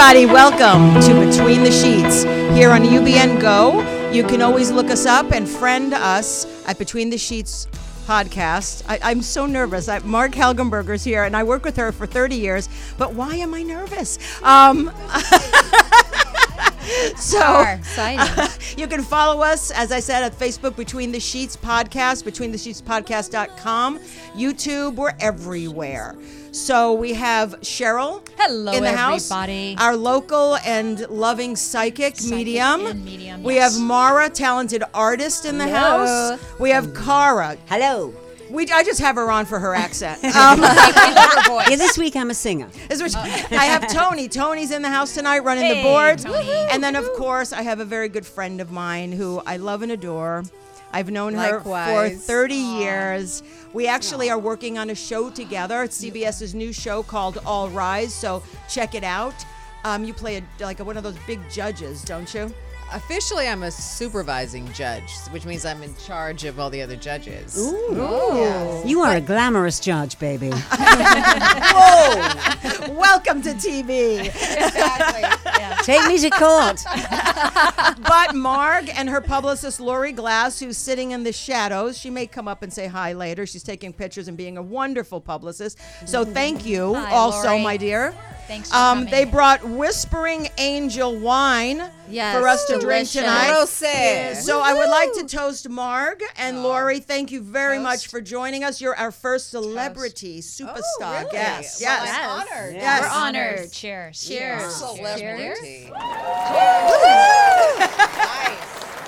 everybody. Welcome to Between the Sheets here on UBN Go. You can always look us up and friend us at Between the Sheets podcast. I, I'm so nervous. I, Marg Helgenberger's here, and I work with her for 30 years. But why am I nervous? Um, so exciting. you can follow us, as I said, at Facebook, Between the Sheets Podcast, Between the Sheets Podcast.com, YouTube, we're everywhere. So we have Cheryl Hello, in the everybody. house, our local and loving psychic, Psychic medium. and medium, We yes. have Mara, talented artist in the Hello. house. We have Cara. Hello. We, I just have her on for her accent. Um, Yeah, this week I'm a singer. Is which- I have Tony. Tony's in the house tonight running the boards. Tony. And then, of course, I have a very good friend of mine who I love and adore. I've known her for Likewise. 30 years. We actually are working on a show together. It's CBS's new show called All Rise, so check it out. Um, you play a, like one of those big judges, don't you? Officially, I'm a supervising judge, which means I'm in charge of all the other judges. Ooh, You are a glamorous judge, baby. Whoa! Welcome to TV. Exactly. Take me to court. but Marg and her publicist Lori Glass, who's sitting in the shadows, she may come up and say hi later. She's taking pictures and being a wonderful publicist. So thank you, Hi, also, Lori. my dear. Thanks for Um, coming. they brought Whispering Angel wine Yes, for us to drink tonight. Rosé. So I would like to toast Marg and Lori. Thank you very Toast. much for joining us. You're our first celebrity superstar Oh, really? guest. Well, Yes. I'm honored. Yes. We're honored. Cheers. Cheers. Celebrity. nice.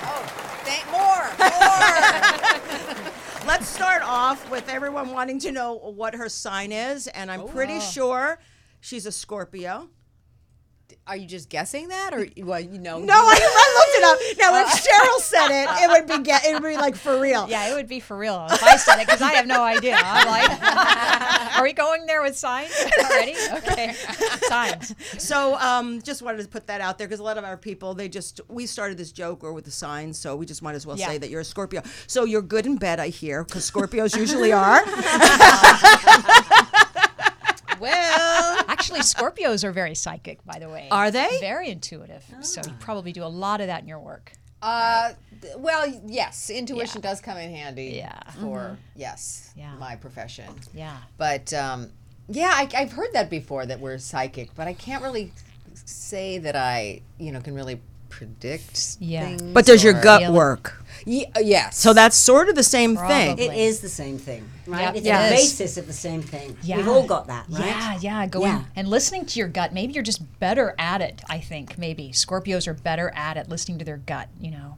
Oh, thank more. More. Let's start off with everyone wanting to know what her sign is, and I'm pretty sure she's a Scorpio. Are you just guessing that, or well, you know? No, I, I looked it up. Now, if Cheryl said it, it would be get, it would be like for real. Yeah, it would be for real if I said it because I have no idea. I'm like, are we going there with signs already? Okay, signs. So, um, just wanted to put that out there because a lot of our people, they just we started this joke or with the signs, so we just might as well Yeah. say that you're a Scorpio. So you're good in bed, I hear, because Scorpios usually are. Scorpios are very psychic, by the way. Are they? Very intuitive. So you probably do a lot of that in your work. uh, th- well, yes, intuition Yeah. does come in handy. Yeah. For yes, Yeah. my profession. Yeah. But um, yeah, I, I've heard that before that we're psychic, but I can't really say that I, you know, can really predict Yeah. things. But does your or- gut Feel it. work? Ye- uh, yes. So that's sort of the same thing. Probably. It is the same thing, right? Yep. It's Yes. the basis of the same thing. Yeah. We've all got that, right? Yeah, yeah. Going Yeah. and listening to your gut. Maybe you're just better at it. I think maybe Scorpios are better at it, listening to their gut. You know.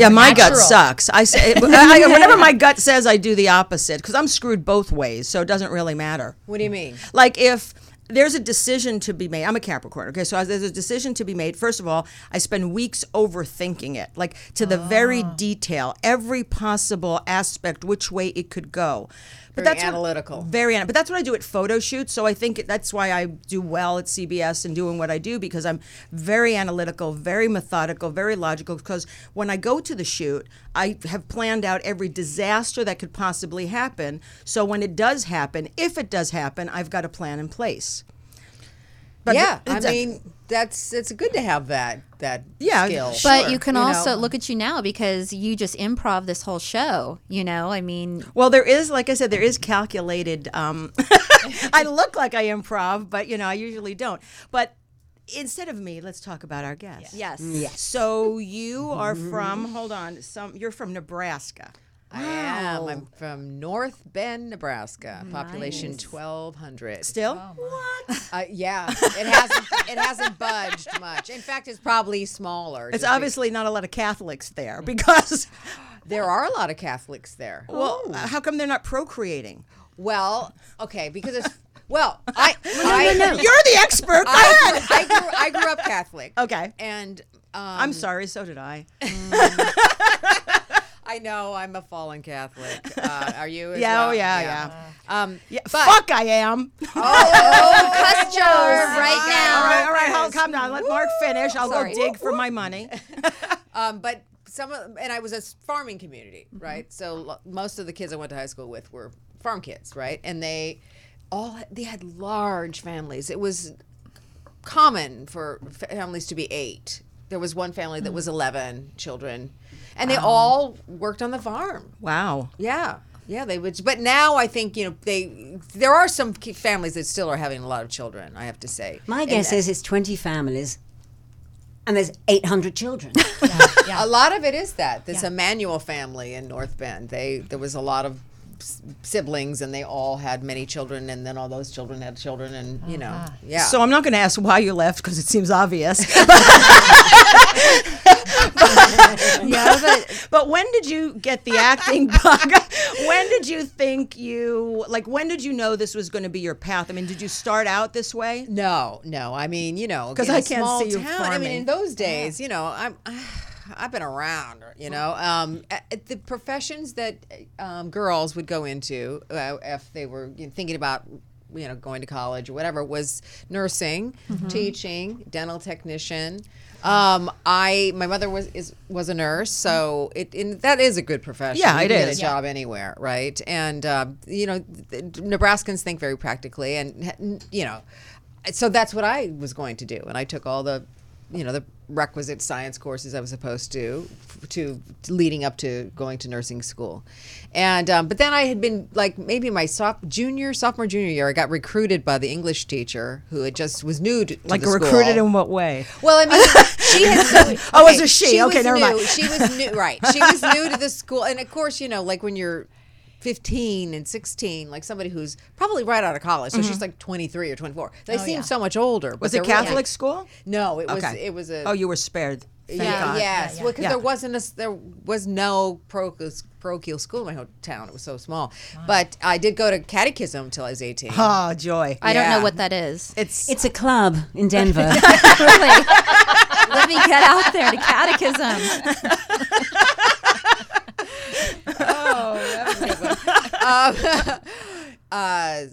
Yeah, my gut Natural. sucks. I say I, I- whenever my gut says I do the opposite because I'm screwed both ways, so it doesn't really matter. What do you mean? Like if there's a decision to be made, I'm a Capricorn. Okay, so there's a decision to be made. First of all, I spend weeks overthinking it, like to the very Ah. detail, every possible aspect, which way it could go. But Very what- analytical. very, ana- but that's what I do at photo shoots. So I think that's why I do well at CBS and doing what I do because I'm very analytical, very methodical, very logical. Because when I go to the shoot, I have planned out every disaster that could possibly happen. So when it does happen, if it does happen, I've got a plan in place. But yeah, I it's a- mean that's it's good to have that that Yeah, skill. sure. But you can You also know. look at you now because you just improv this whole show. You know, I mean, Well, there is, like I said, there is calculated. Um, I look like I improv, but you know, I usually don't. But instead of me, let's talk about our guest. yes. So you are from? Hold on. Some you're from Nebraska. I am. I'm from North Bend, Nebraska. Population twelve hundred. Still? what? Uh, yeah, it hasn't it hasn't budged much. In fact, it's probably smaller. It's just be- obviously not a lot of Catholics there because, there are a lot of Catholics there. well, how come they're not procreating? Well, okay, because it's well, I I, You're the expert. Go I, ahead. I, grew, I grew up Catholic. Okay. and um, I'm sorry. So did I. I know I'm a fallen Catholic. Uh, are you? as Yeah, oh, well? yeah, Um, Yeah. but- fuck, I am. Oh, Cuss jar right all now. right, all right. Hold, calm down. Let Marg finish. I'll Sorry. go dig for my money. Um, but some of, and I was a farming community, right? So lo- most of the kids I went to high school with were farm kids, right? And they all they had large families. It was common for families to be eight. There was one family that was hmm. 11 children, and they all worked on the farm. Wow. Yeah. Yeah, they would. But now I think you know they. There are some ki- families that still are having a lot of children. I have to say. My guess is it's 20 families and there's 800 children. a lot of it is that this Emmanuel family in North Bend. They there was a lot of s- siblings, and they all had many children, and then all those children had children, and you know, uh-huh. yeah. So I'm not going to ask why you left because it seems obvious. Yeah, but but when did you get the acting bug? when did you think you like? When did you know this was going to be your path? I mean, did you start out this way? No, no. I mean, you know, 'Cause in a I can't small see you town, I mean, farming. in those days, you know, I'm. I've been around, you know. Um, uh, the professions that um, girls would go into uh, if they were you know, thinking about, you know, going to college or whatever was nursing, Mm-hmm. teaching, dental technician. Um, I my mother was is was a nurse, so it and that is a good profession. Yeah, You it can get a job anywhere, right? And um, you know, th- Nebraskans think very practically, and you know, so that's what I was going to do, and I took all the, you know, the requisite science courses I was supposed to, to, leading up to going to nursing school, and um, but then I had been like maybe my soph- junior, sophomore, junior year, I got recruited by the English teacher who had just was new to, to Like the school. recruited in what way? Well, I mean, she had. Oh, was a she. Okay, was never new. mind. She was new, right? She was new to the school, and of course, you know, like when you're 15 and 16, like somebody who's probably right out of college, so she's mm-hmm. like 23 or 24. They oh, seem yeah. so much older. Was it they're really- Catholic school? No, it was. Okay. It was a. Oh, you were spared. Thank yeah, God. yes. Well, because Yeah. there wasn't a there was no parochial, parochial school in my hometown. It was so small. But I did go to catechism until I was 18. Oh, joy. I don't know what that is. It's it's a club in Denver. really. Let me get out there to catechism. uh,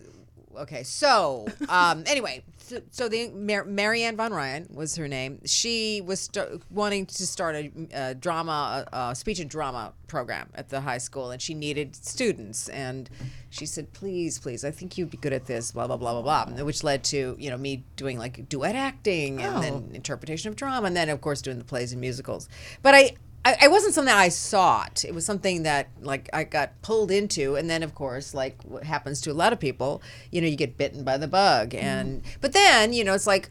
okay, so um, anyway, so, so the Mar- Marianne von Ryan was her name. She was st- wanting to start a, uh drama, uh, speech and drama program at the high school, and she needed students. And she said, "Please, please, I think you'd be good at this." Blah blah blah blah blah, which led to you know me doing like duet acting and then interpretation of drama, and then of course doing the plays and musicals. But I I, I wasn't something I sought. It was something that like I got pulled into, and then of course, like what happens to a lot of people, you know, you get bitten by the bug, mm-hmm. and but then you know, it's like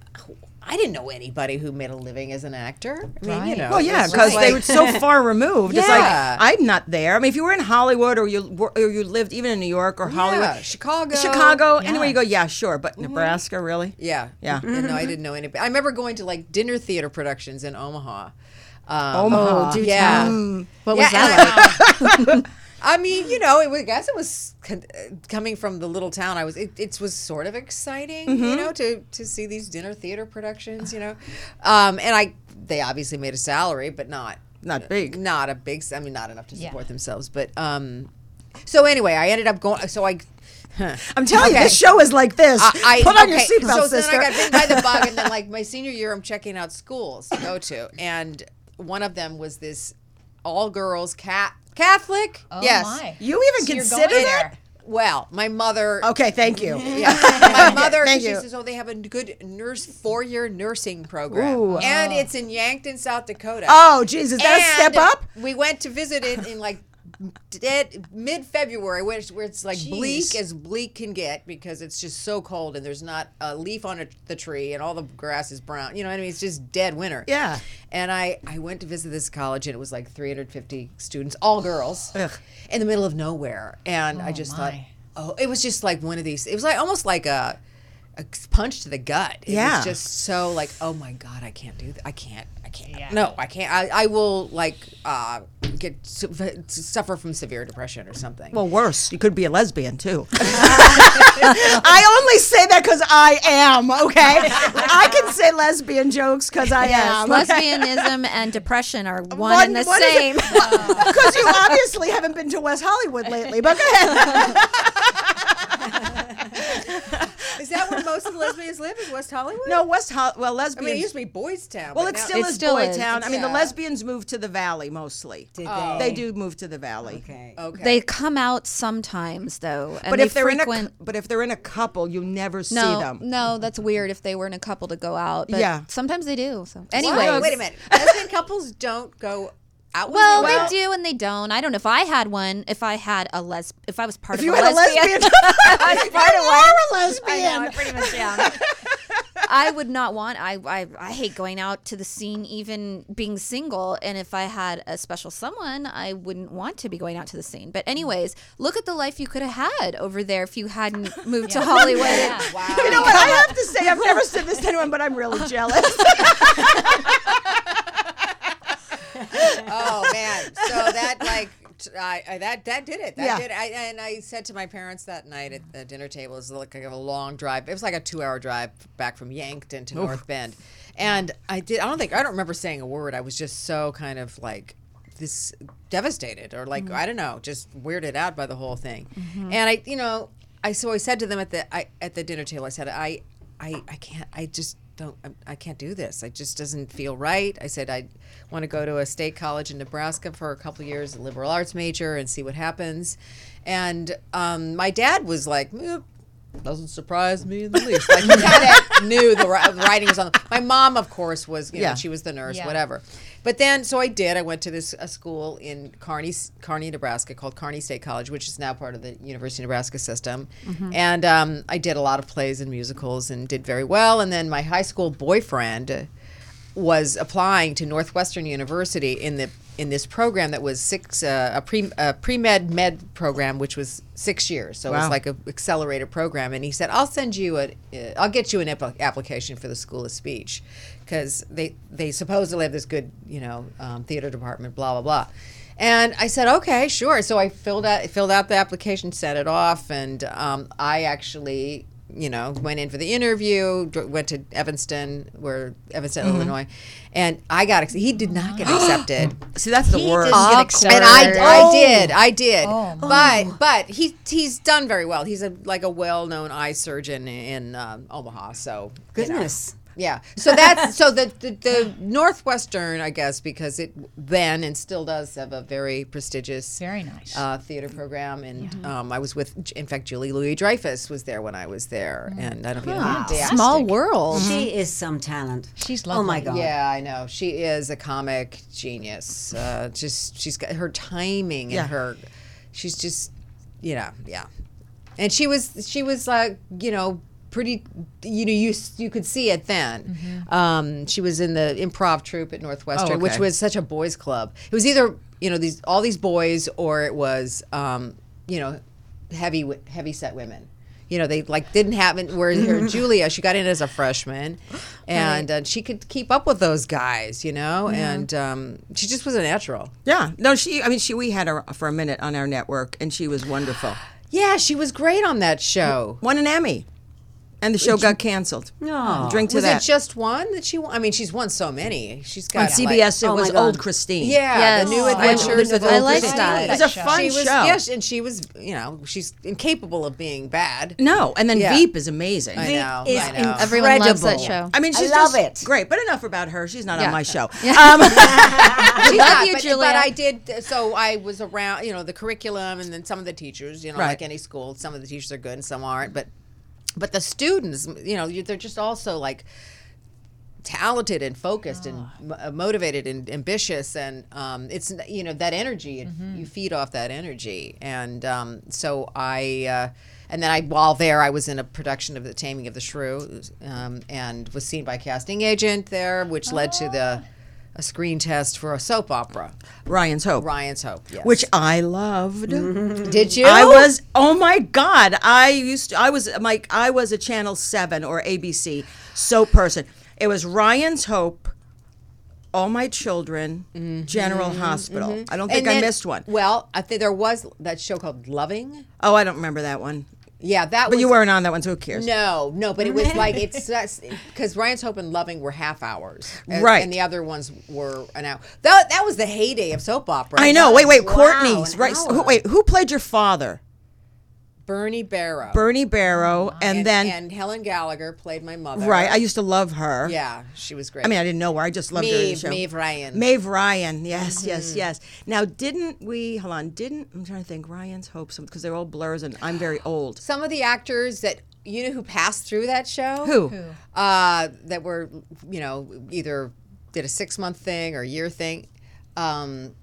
I didn't know anybody who made a living as an actor. I mean, you know, Well, yeah, because they were so far removed. It's Yeah. like I'm not there. I mean, if you were in Hollywood or you or you lived even in New York or Hollywood, Yeah, Chicago. Chicago, anywhere you go, yeah, sure. But mm-hmm. Nebraska, really? Yeah, Yeah. Mm-hmm. And no, I didn't know anybody. I remember going to like dinner theater productions in Omaha. Um, Omaha. do yeah. What was Yeah, that like? I mean, you know, it was, I guess it was con- uh, coming from the little town I was. It, it was sort of exciting, Mm-hmm. you know, to to see these dinner theater productions, you know, um, and I they obviously made a salary, but not Not big. not a big. s- I mean, not enough to support themselves. But um, so anyway, I ended up going. So I. Huh. I'm telling you, Okay. this show is like this. I, I- Put on your okay, seatbelt, so sister. then I got bitten by the bug, and then like my senior year, I'm checking out schools to go to, and one of them was this all girls cat Catholic. Oh yes. my. you even So you're consider that? there. Well, my mother. Okay, thank you. Yeah, my mother. Thank she you. says, "Oh, they have a good nurse four-year nursing program, Ooh. and oh. it's in Yankton, South Dakota." Oh, Jesus, is that step up? We went to visit it in like dead mid February, where where it's like bleak as bleak can get because it's just so cold and there's not a leaf on a, the tree and all the grass is brown. You know what I mean? It's just dead winter. Yeah. And I I went to visit this college and it was like 350 students, all girls, Ugh. in the middle of nowhere. And I oh, just thought, oh, it was just like one of these. It was like almost like a. A punch to the gut. It Yeah. was just so like, oh my god, I can't do that. I can't. I can't. Yeah. No, I can't. I, I will like uh, get su- suffer from severe depression or something. Well, worse, you could be a lesbian too. I only say that because I am, okay? I can say lesbian jokes because I am. okay? Lesbianism and depression are one, One- and the one same. Because you obviously haven't been to West Hollywood lately, but go ahead. Is that where most of the lesbians live in West Hollywood? No, West Hol- well, I lesbians. mean, it used to be Boys Town. well, it now- still It is still Boy is. Town. I mean, the lesbians moved to the valley mostly. Did Oh. they? They do move to the valley. Okay. Okay. They come out sometimes though, and But if they're frequent. in a but if they're in a couple, you never see them. no, that's weird. If they were in a couple to go out, but Yeah. sometimes they do. So anyway, wait a minute. Lesbian couples don't go out. with Well, you? they do and they don't. I don't know if I had one. If I had a les, if I was part If of you a had a lesbian, lesbian, I was part of you one. are a I lesbian. know, I pretty much am. I would not want. I, I I hate going out to the scene, even being single. And if I had a special someone, I wouldn't want to be going out to the scene. But anyways, look at the life you could have had over there if you hadn't moved to Hollywood. Wow. You know what? I have to say, I've never said this to anyone, but I'm really jealous. Oh man. So that like I, I that that did it. That Yeah. did it. I, and I said to my parents that night at the dinner table it was like a long drive. It was like a two hour drive back from Yankton to North Bend. And I did I don't think I don't remember saying a word. I was just so kind of like this devastated or like mm-hmm. I don't know just weirded out by the whole thing. Mm-hmm. And I you know I so I said to them at the I, at the dinner table I said I I I can't I just don't I'm- I can't do this. It just doesn't feel right. I said I want to go to a state college in Nebraska for a couple years, a liberal arts major, and see what happens. And um, my dad was like, "Eh, doesn't surprise me in the least. Like he kind of knew the the writing was on. The, my mom, of course, was you know Yeah. she was the nurse, Yeah. whatever. But then, so I did. I went to this a school in Kearney, Kearney, Nebraska, called Kearney State College, which is now part of the University of Nebraska system. And um, I did a lot of plays and musicals and did very well. And then my high school boyfriend was applying to Northwestern University in the in this program that was six uh, a pre a pre med med program which was six years. So it was like an accelerated program. And he said I'll send you a uh, I'll get you an app- application for the School of Speech because they they supposedly have this good you know um, theater department blah blah blah. And I said okay sure. So I filled out filled out the application sent it off and um, I actually you know, went in for the interview, went to Evanston, where Evanston, Mm-hmm. Illinois, and I got. He did not get accepted, See, that's the He worst. didn't get accepted. and I, I did, I did. Oh, but but he he's done very well. He's a like a well known eye surgeon in um, Omaha, so you know. Goodness. Yeah. So that's so the, the the Northwestern, I guess, because it then and still does have a very prestigious, Very nice. uh, theater program. And um, I was with, in fact, Julia Louis-Dreyfus was there when I was there, and I don't know if you know who Dan- Small world. She is some talent. She's Oh my. God. Yeah, I know. She is a comic genius. Uh, just she's got her timing Yeah. and her, she's just, you know, yeah. And she was she was like you know pretty you know you you could see it then. Um, she was in the improv troupe at Northwestern, Oh, which was such a boys' club. It was either you know these all these boys or it was um, you know heavy heavy set women. You know, they like didn't have it. Where her Julia, she got in as a freshman, and uh, she could keep up with those guys. You know, and um, she just was a natural. Yeah. No, she. I mean, she. We had her for a minute on our network, and she was wonderful. Yeah, she was great on that show. Won an Emmy, and the show got canceled. No. Drink to Was that. it just one that she won? I mean, she's won so many. She's got like- CBS? it Oh was God. Old Christine. yeah, Yes. the new I- adventures of I Old Christine. that. It was a fun she was, show. Yes, and she was, you know, she's incapable of being bad. No, and then Yeah. Veep is amazing. I Veep know, is I know. Everyone loves that incredible. show. I mean, I she's love just it. great. But enough about her. She's not Yeah. on my show. Yeah. Um, We love you, but, Julia. but I did. So I was around, you know, the curriculum, and then some of the teachers, you know, Right. like any school, some of the teachers are good and some aren't. But, but the students, you know, they're just also like talented and focused and mo- uh, motivated and ambitious and um, it's you know that energy you feed off that energy. And um, so I uh, and then I while there I was in a production of the Taming of the Shrew um, and was seen by a casting agent there which led to the a screen test for a soap opera Ryan's Hope, Ryan's Hope yes. which I loved. Mm-hmm. did you I was oh my god! I used to, I was Mike. I was a Channel Seven or ABC soap person. It was Ryan's Hope, All My Children, mm-hmm. General Hospital. Mm-hmm. I don't think And I missed one. well I think there was that show called Loving Oh, I don't remember that one. Yeah that was. But was you weren't on that one, so who cares? No, no, but it was like it's because Ryan's Hope and Loving were half hours, and, Right. And the other ones were an hour. That that was the heyday of soap opera. I know. Wait, wait, Courtney's an right. Who, wait, who played your father? Bernie Barrow. Bernie Barrow, and, and, then and Helen Gallagher played my mother. right. I used to love her. yeah, she was great. I mean, I didn't know her. I just loved her. in the Maeve, show. Maeve Ryan. Maeve Ryan. Yes, yes, Mm-hmm. yes. Now, didn't we? Hold on. Didn't I'm trying to think. Ryan's Hope. Because they're all blurs, and I'm very old. Some of the actors that you know who passed through that show. Who? Uh, that were you know either did a six month thing or a year thing. Um,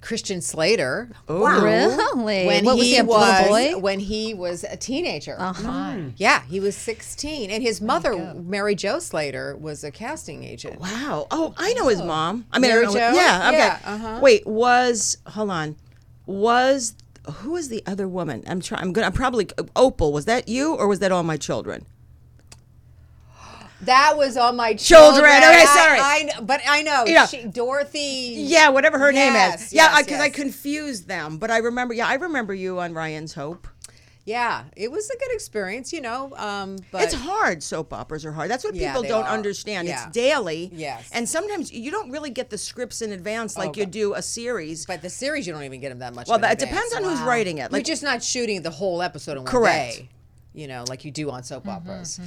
Christian Slater. Oh, really? When what was he he a was boy? when he was a teenager. Uh-huh. Yeah, he was 16, and his mother, Mary Jo Slater, was a casting agent. Wow. Oh, I know his mom. I mean, Mary I know. Jo? Yeah. Okay. Yeah, uh-huh. Wait. Was hold on. Was who was the other woman? I'm trying. I'm gonna. I'm probably Opal. Was that you or was that all my children? That was on my Children. children. Okay, I- sorry. I, kn- but I know Yeah. she, Dorothy. Yeah, whatever her name is. Yeah, yes, because I confused them. But I remember. Yeah, I remember you on Ryan's Hope. Yeah, it was a good experience, you know. Um, but it's hard. Soap operas are hard. That's what Yeah, people don't are. understand. Yeah. It's daily. Yes. And sometimes you don't really get the scripts in advance like you do a series. But the series, you don't even get them that much. well, that, it depends on who's writing it. You're Like just not shooting the whole episode in one Correct. day. You know, like you do on soap operas.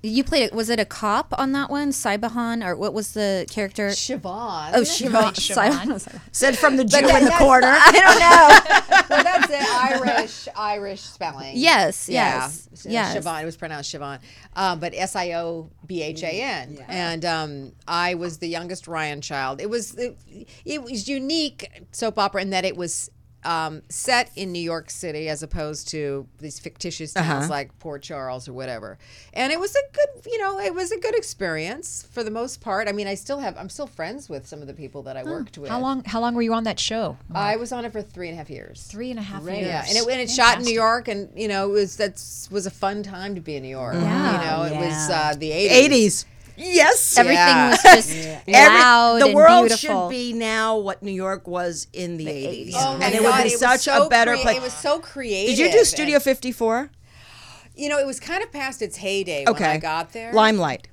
You played it. Was it a cop on that one? Saibahan, or what was the character? Siobhan. Oh, Siobhan. Siobhan. Said from the Jew that- in the corner. I don't know. well, that's the Irish Irish spelling. Yes, Yeah. yes, S- yes. Siobhan. It was pronounced Siobhan, um, but S I O B H A N. Yeah. And um, I was the youngest Ryan child. It was it, it was unique soap opera in that it was. Um, set in New York City as opposed to these fictitious towns like Port Charles or whatever, and it was a good, you know, it was a good experience for the most part. I mean, I still have, I'm still friends with some of the people that I worked with. How long? How long were you on that show? I was on it for three and a half years. Three and a half years. Yeah, and it, and it shot in New York, and you know, it was that's was a fun time to be in New York. Yeah. you know, it was uh, the eighties. 80s. Yes. Everything Yeah. was just Every- loud the and world beautiful. should be now what New York was in the, 80s. Oh my and it God, would be was such so a better crea- place. It was so creative. Did you do Studio 54? You know, it was kind of past its heyday when Okay. I got there. Limelight.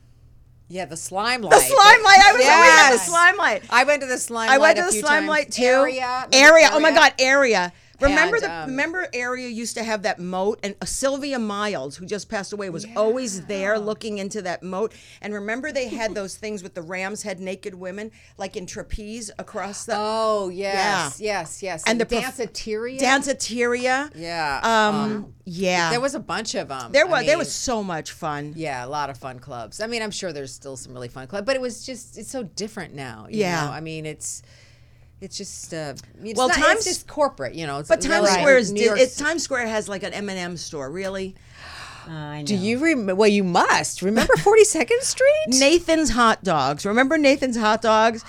yeah, the slime light. The Slimelight. I was always at the slime light. I went to the slime. I went light to a the few Slimelight times. too. Area. Area. Oh my God, Area. Remember And, the um, remember Area used to have that moat, and uh, Sylvia Miles, who just passed away, was always there looking into that moat. And remember they had those things with the ram's head naked women, like in trapeze across the Oh yes, yes, yes. And And, the danceteria. danceteria. Yeah. Um. yeah. there was a bunch of them. there was there was so much fun. Yeah, a lot of fun clubs. I mean, I'm sure there's still some really fun clubs, but it was just it's so different now. you Yeah. know? I mean, it's it's just uh, it's Well, not, Times- it's just corporate, you know. It's But Times really- Square is New York it, Times Square has like an M and M store. Really, I know. Do you remember? Well, you must remember 42nd Street. Nathan's hot dogs. Remember Nathan's hot dogs?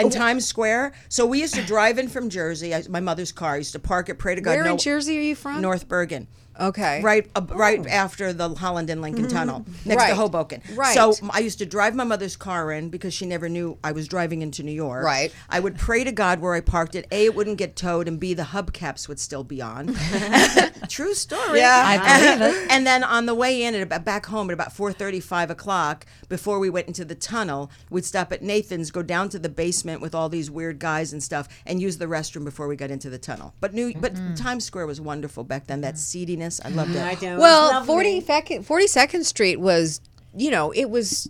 Oh. In Times Square, so we used to drive in from Jersey. I, my mother's car I used to park it. Pray to God, Where no, in Jersey are you from? North Bergen. Okay. right uh, right after the Holland and Lincoln Tunnel, next to Mm-hmm. Hoboken. Right. So m- I used to drive my mother's car in because she never knew I was driving into New York. Right. I would pray to God where I parked it. A, it wouldn't get towed, and B, the hubcaps would still be on. True story. Yeah. I believe it. And then on the way in, at about back home at about four thirty, five o'clock, before we went into the tunnel, we'd stop at Nathan's, go down to the basement with all these weird guys and stuff, and use the restroom before we got into the tunnel. But New, but Times Square was wonderful back then. That seediness, I loved it. I don't. Well, It's 40 lovely. 42nd Street was, you know, it was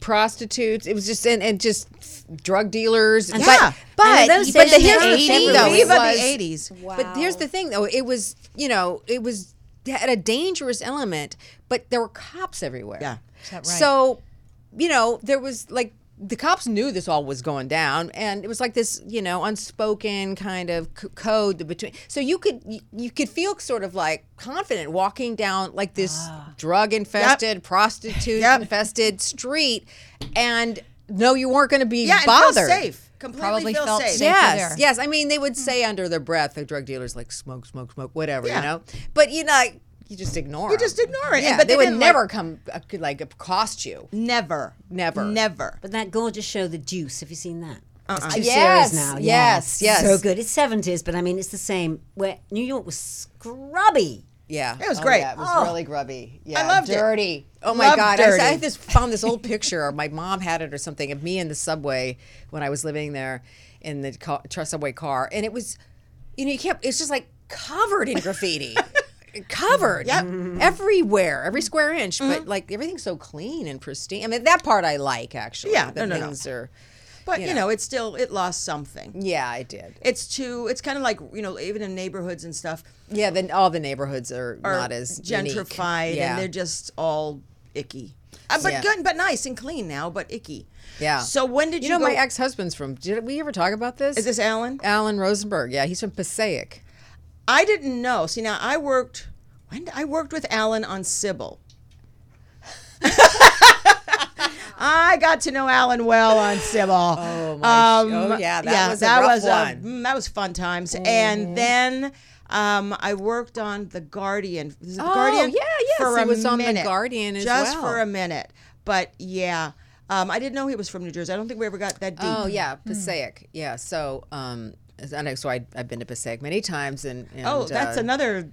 prostitutes. It was just and, and just drug dealers. Yeah. But but, And but the, here's the thing though. It was, the 80s. But here's the thing though. It was you know it was had a dangerous element, but there were cops everywhere. Yeah. that right? So, you know, there was like the cops knew this all was going down, and it was like this, you know, unspoken kind of c- code between. So you could you, you could feel sort of like confident walking down like this Ah. drug infested, prostitute Yep. infested street, and no, you weren't going to be Yeah, and bothered. feel safe. Completely Probably feel felt safe. safe. Yes, there. yes. I mean, they would say under their breath, the drug dealers like smoke, smoke, smoke, whatever, Yeah. you know. But you know, you just ignore. You 'em. just ignore it. Yeah, But they, they would never like- come uh, could, like cost you. Never. Never. Never. But that gorgeous show, The Deuce, have you seen that? It's two Yes, series now. yeah. yes, yes. So good. It's seventies, but I mean, it's the same. Where New York was scrubby. Yeah, It was Oh, great. yeah, it was Oh. really grubby. Yeah, loved it. dirty. Oh my Loved god! I. I just found this old picture, or my mom had it, or something, of me in the subway when I was living there in the car, subway car, and it was, you know, you can't. It's just like covered in graffiti. covered Yep. everywhere, every square inch. But like everything's so clean and pristine. I mean, that part I like actually. Yeah, no, no, no. are. But you you know. know, it's still it lost something. Yeah, I did. It's too. It's kind of like you know, even in neighborhoods and stuff Yeah, then all the neighborhoods are, are not as gentrified Yeah. and they're just all icky. Uh, but Yeah. good, but nice and clean now, but icky. Yeah. So when did you you, know go? my ex husband's from? Did we ever talk about this? is this Alan? Alan Rosenberg? Yeah, he's from Passaic. I didn't know. See, now I worked. When I worked with Alan on Cybill. I got to know Alan well on Cybill. Oh my sh- oh, yeah, that was a that was one. mm, that was fun times. And then um, I worked on the Guardian. The Oh, Guardian? yeah, yes, For he a was on The minute, Guardian as just well. for a minute. But yeah, um, I didn't know he was from New Jersey. I don't think we ever got that deep. Oh yeah, Passaic. Yeah. So um, I know. So I I've been to Passaic many times, and, and Oh, that's uh, another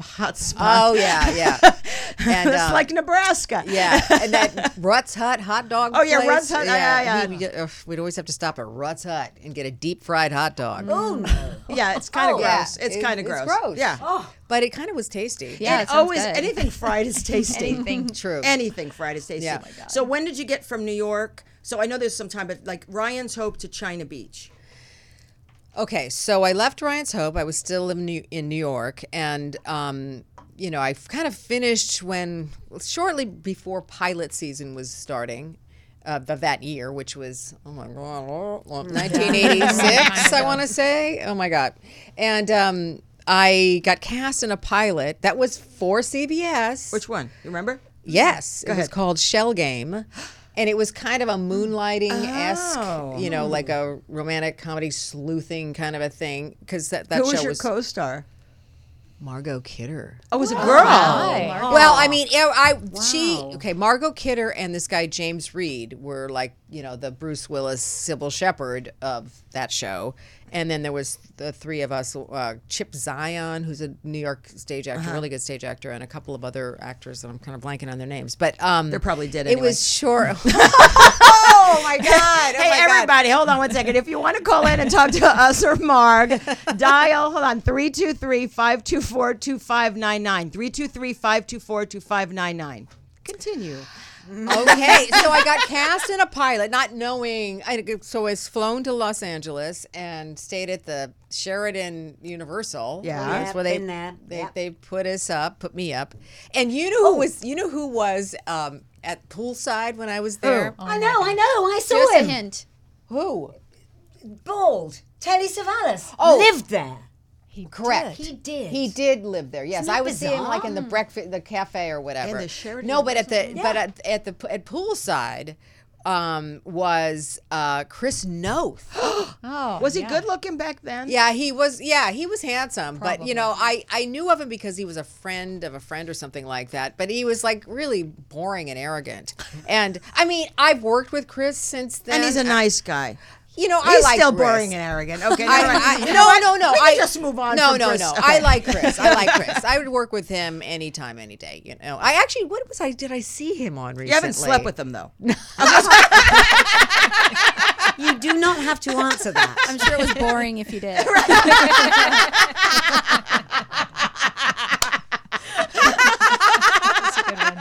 hot spot. Oh yeah, yeah. And it's uh, like Nebraska. Yeah, and that Rutt's Hut hot dog. Oh, yeah, place, Rutt's Hut, yeah, yeah. We, we, ugh, we'd always have to stop at Rutt's Hut and get a deep fried hot dog. Oh no. Yeah, it's kind of Yeah, gross. It's it- kind of it's gross. gross. Yeah. But it kind of was tasty. Yeah, and it always good. anything fried is tasty. Anything. True. Anything fried is tasty. Yeah. Oh my God. So when did you get from New York? So I know there's some time, but like Ryan's Hope to China Beach. Okay, so I left Ryan's Hope. I was still in New, in New York, and um, you know, I kind of finished when shortly before pilot season was starting. Uh, of that year, which was oh my god, 1986, I want to say. Oh my god, and um, I got cast in a pilot that was for CBS. Which one? You remember? Yes, it was called Shell Game. And it was kind of a moonlighting esque, Oh. you know, like a romantic comedy sleuthing kind of a thing. Because that, that Who show was your was co-star? Margot Kidder. Oh, it was a girl. Well, I mean, yeah, I she okay. Margot Kidder and this guy James Read were like you know the Bruce Willis, Cybill Shepherd of that show, and then there was the three of us: uh, Chip Zien, who's a New York stage actor, Uh-huh. really good stage actor, and a couple of other actors. that I'm kind of blanking on their names, but um, They're probably dead It anyway. was short. oh my god! Oh hey, my God. everybody, hold on one second. If you want to call in and talk to us or Marg, dial, hold on, 323 524 2599. 323 524 2599. Continue. okay, so I got cast in a pilot, not knowing. I so I was flown to Los Angeles and stayed at the Sheraton Universal. Yeah. that's Yep, where they been they Yep. they put us up, put me up, and you know who was you know who was um, at poolside when I was there. I know, I know. I saw Just a hint. Who? Bald. Telly Savalas. Oh. Lived there. Correct. He did. He did live there. Yes, Isn't that I would see him like in the breakfast, the cafe or whatever. In the Sheraton no, but at the Yeah. but at, at the at poolside um, was uh, Chris Noth. Oh, Was he yeah. good looking back then? Yeah, he was. Yeah, he was handsome, but you know, I I knew of him because he was a friend of a friend or something like that. But he was like really boring and arrogant. And I mean, I've worked with Chris since then. And he's a nice guy. You know, I He's like still Chris. boring and arrogant. Okay, I, never. I, You no, know no, no. We can I just move on. No, from no, Chris. no. Okay. I like Chris. I like Chris. I would work with him anytime, any day. You know, I actually, what was I? Did I see him on recently? You haven't slept with him though. You do not have to answer that. I'm sure it was boring if you did. That's a good one.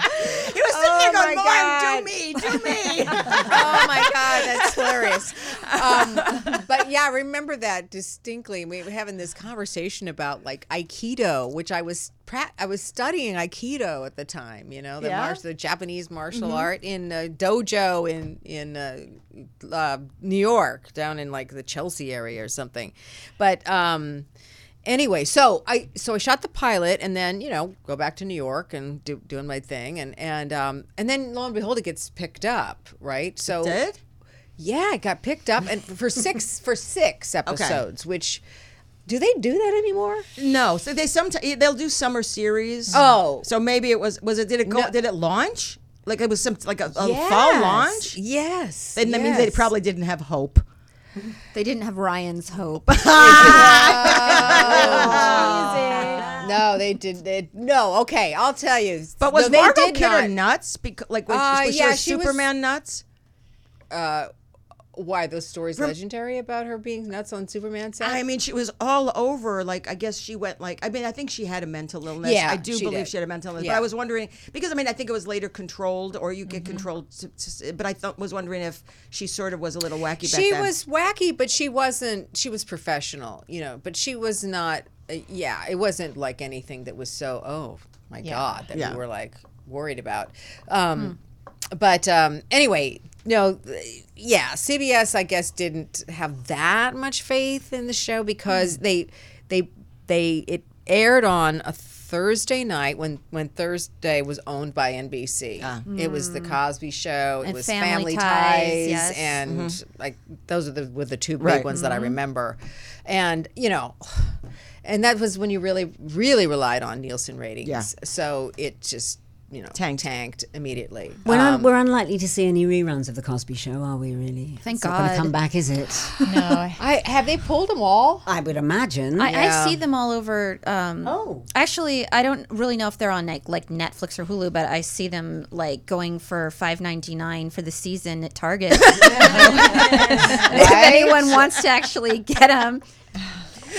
He was sitting there going, my "Marg, God. do me, do me." oh my god, that's hilarious. Um, but yeah, I remember that distinctly. We were having this conversation about like Aikido, which I was pra- I was studying Aikido at the time. You know, the Yeah? mar- the Japanese martial art in a dojo in in uh, uh, New York, down in like the Chelsea area or something. But um, anyway, so I so I shot the pilot and then you know go back to New York and do, doing my thing and and um, and then lo and behold it gets picked up right so Did? yeah it got picked up and for six for six episodes which do they do that anymore No, so they sometimes they'll do summer series. Oh. so maybe it was was it did it go No. did it launch like it was some like a, a fall launch? yes And that means they probably didn't have hope. They didn't have Ryan's hope. no they did they, no okay I'll tell you But was no, they Margot did Kidder not. nuts? Because like was, Uh, was yeah, she, she was- Superman nuts? Why those stories legendary about her being nuts on Superman set? I mean, she was all over. Like, I guess she went like. I mean, I think she had a mental illness. Yeah, I do she believe did. she had a mental illness. Yeah. But I was wondering because I mean, I think it was later controlled, or you Mm-hmm. get controlled. To, to, but I thought was wondering if she sort of was a little wacky. back she then. was wacky, but she wasn't. She was professional, you know. But she was not. Uh, yeah, it wasn't like anything that was so. Oh my god, that Yeah. we were like worried about. Um, But um, anyway, no, yeah, CBS I guess didn't have that much faith in the show because hmm. they they they it aired on a Thursday night when when Thursday was owned by NBC. Ah. It was the hmm. Cosby Show. It And was Family Family Ties, Ties, yes. and mm-hmm. like those are the were the two big Right. ones that I mm-hmm. remember, and you know. And that was when you really, really relied on Nielsen ratings. Yeah. So it just, you know, Tanked. tanked immediately. We're, Um, un- we're unlikely to see any reruns of the Cosby Show, are we? Really? Thank it's Not going to come back, is it? No, I- I have they pulled them all? I would imagine. I, Yeah. I see them all over. Um, Oh. actually, I don't really know if they're on like, like Netflix or Hulu, but I see them like going for five ninety nine for the season at Target. if anyone wants to actually get them,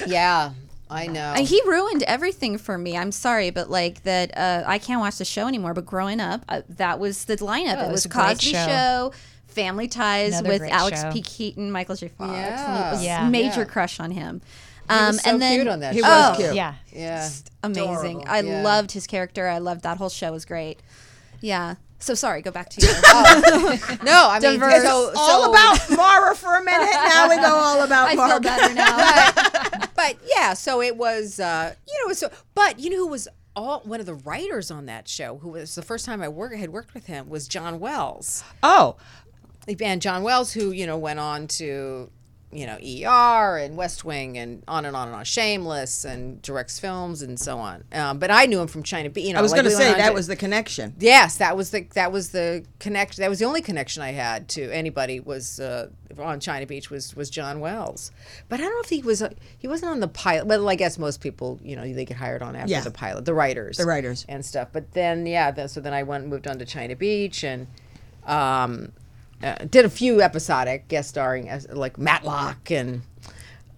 Yeah, I know. he ruined everything for me. I'm sorry, but like that, uh, I can't watch the show anymore. But growing up, uh, that was the lineup. Oh, it it was was Cosby show. show. Family Ties Another with Alex show. P. Keaton, Michael J. Fox. Yeah. and it was Yeah. major Yeah. crush on him. He Um, was so and then cute on that He show. was Oh, cute. yeah. Yeah. amazing. Adorable. I Yeah. loved his character. I loved that whole show was great. Yeah. So sorry. Go back to you. No, I mean, Diverse. so, all so- about Mara for a minute. Now we go all about I Mara. feel better now. but yeah, so it was, uh, you know, so but you know who was all one of the writers on that show, who was the first time I work had worked with him was John Wells, Oh, and John Wells, who you know went on to. You know, ER and West Wing and on and on and on, Shameless and directs films and so on. Um, but I knew him from China. Beach. You know, I was like going to we went say that to- was the connection. Yes, that was the that was the connection. That was the only connection I had to anybody was uh, on China Beach was was John Wells. But I don't know if he was uh, he wasn't on the pilot. Well, I guess most people you know they get hired on after Yeah. the pilot, the writers, The writers. and stuff. But then yeah, then, so then I went and moved on to China Beach and. Um, uh, did a few episodic guest starring as like Matlock and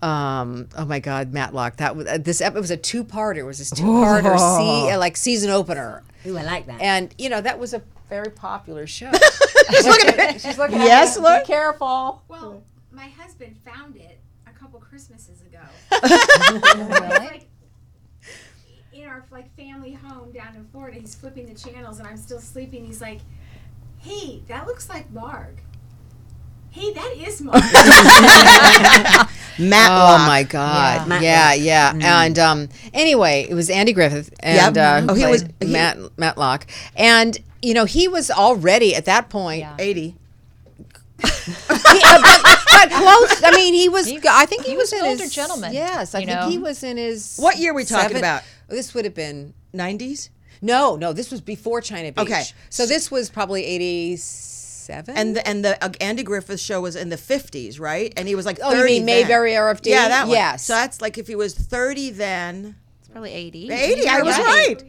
um oh my god Matlock that was uh, this ep- it was a two parter it was this two parter see uh, like season opener Ooh, I like that. and you know that was a very popular show. She's looking at me. She's looking at Yes, me. Lord? Be careful. Well, my husband found it a couple Christmases ago. Like in our like family home down in Florida. He's flipping the channels, and I'm still sleeping. He's like, "Hey, that looks like Marg. Hey, that is Marg." Matlock. Oh my God! Matlock. Yeah, yeah. And um, anyway, it was Andy Griffith and Yep. uh, Oh, he was- he- Matt Matlock, and you know he was already at that point. Yeah. 80. He, uh, but, but close. I mean, he was. I think he, he was, was in an older his, gentleman, Yes, I think know? he was in his. What year are we talking seven- about? This would have been 90s? No, no. This was before China Beach. Okay. so this was probably eighty-seven. And the, and the uh, Andy Griffith show was in the 50s, right? And he was like 30 Oh, you mean then. Mayberry RFD? Yeah, that one. Yes. So that's like if he was 30 then. It's probably 80. 80, I was Yeah. right.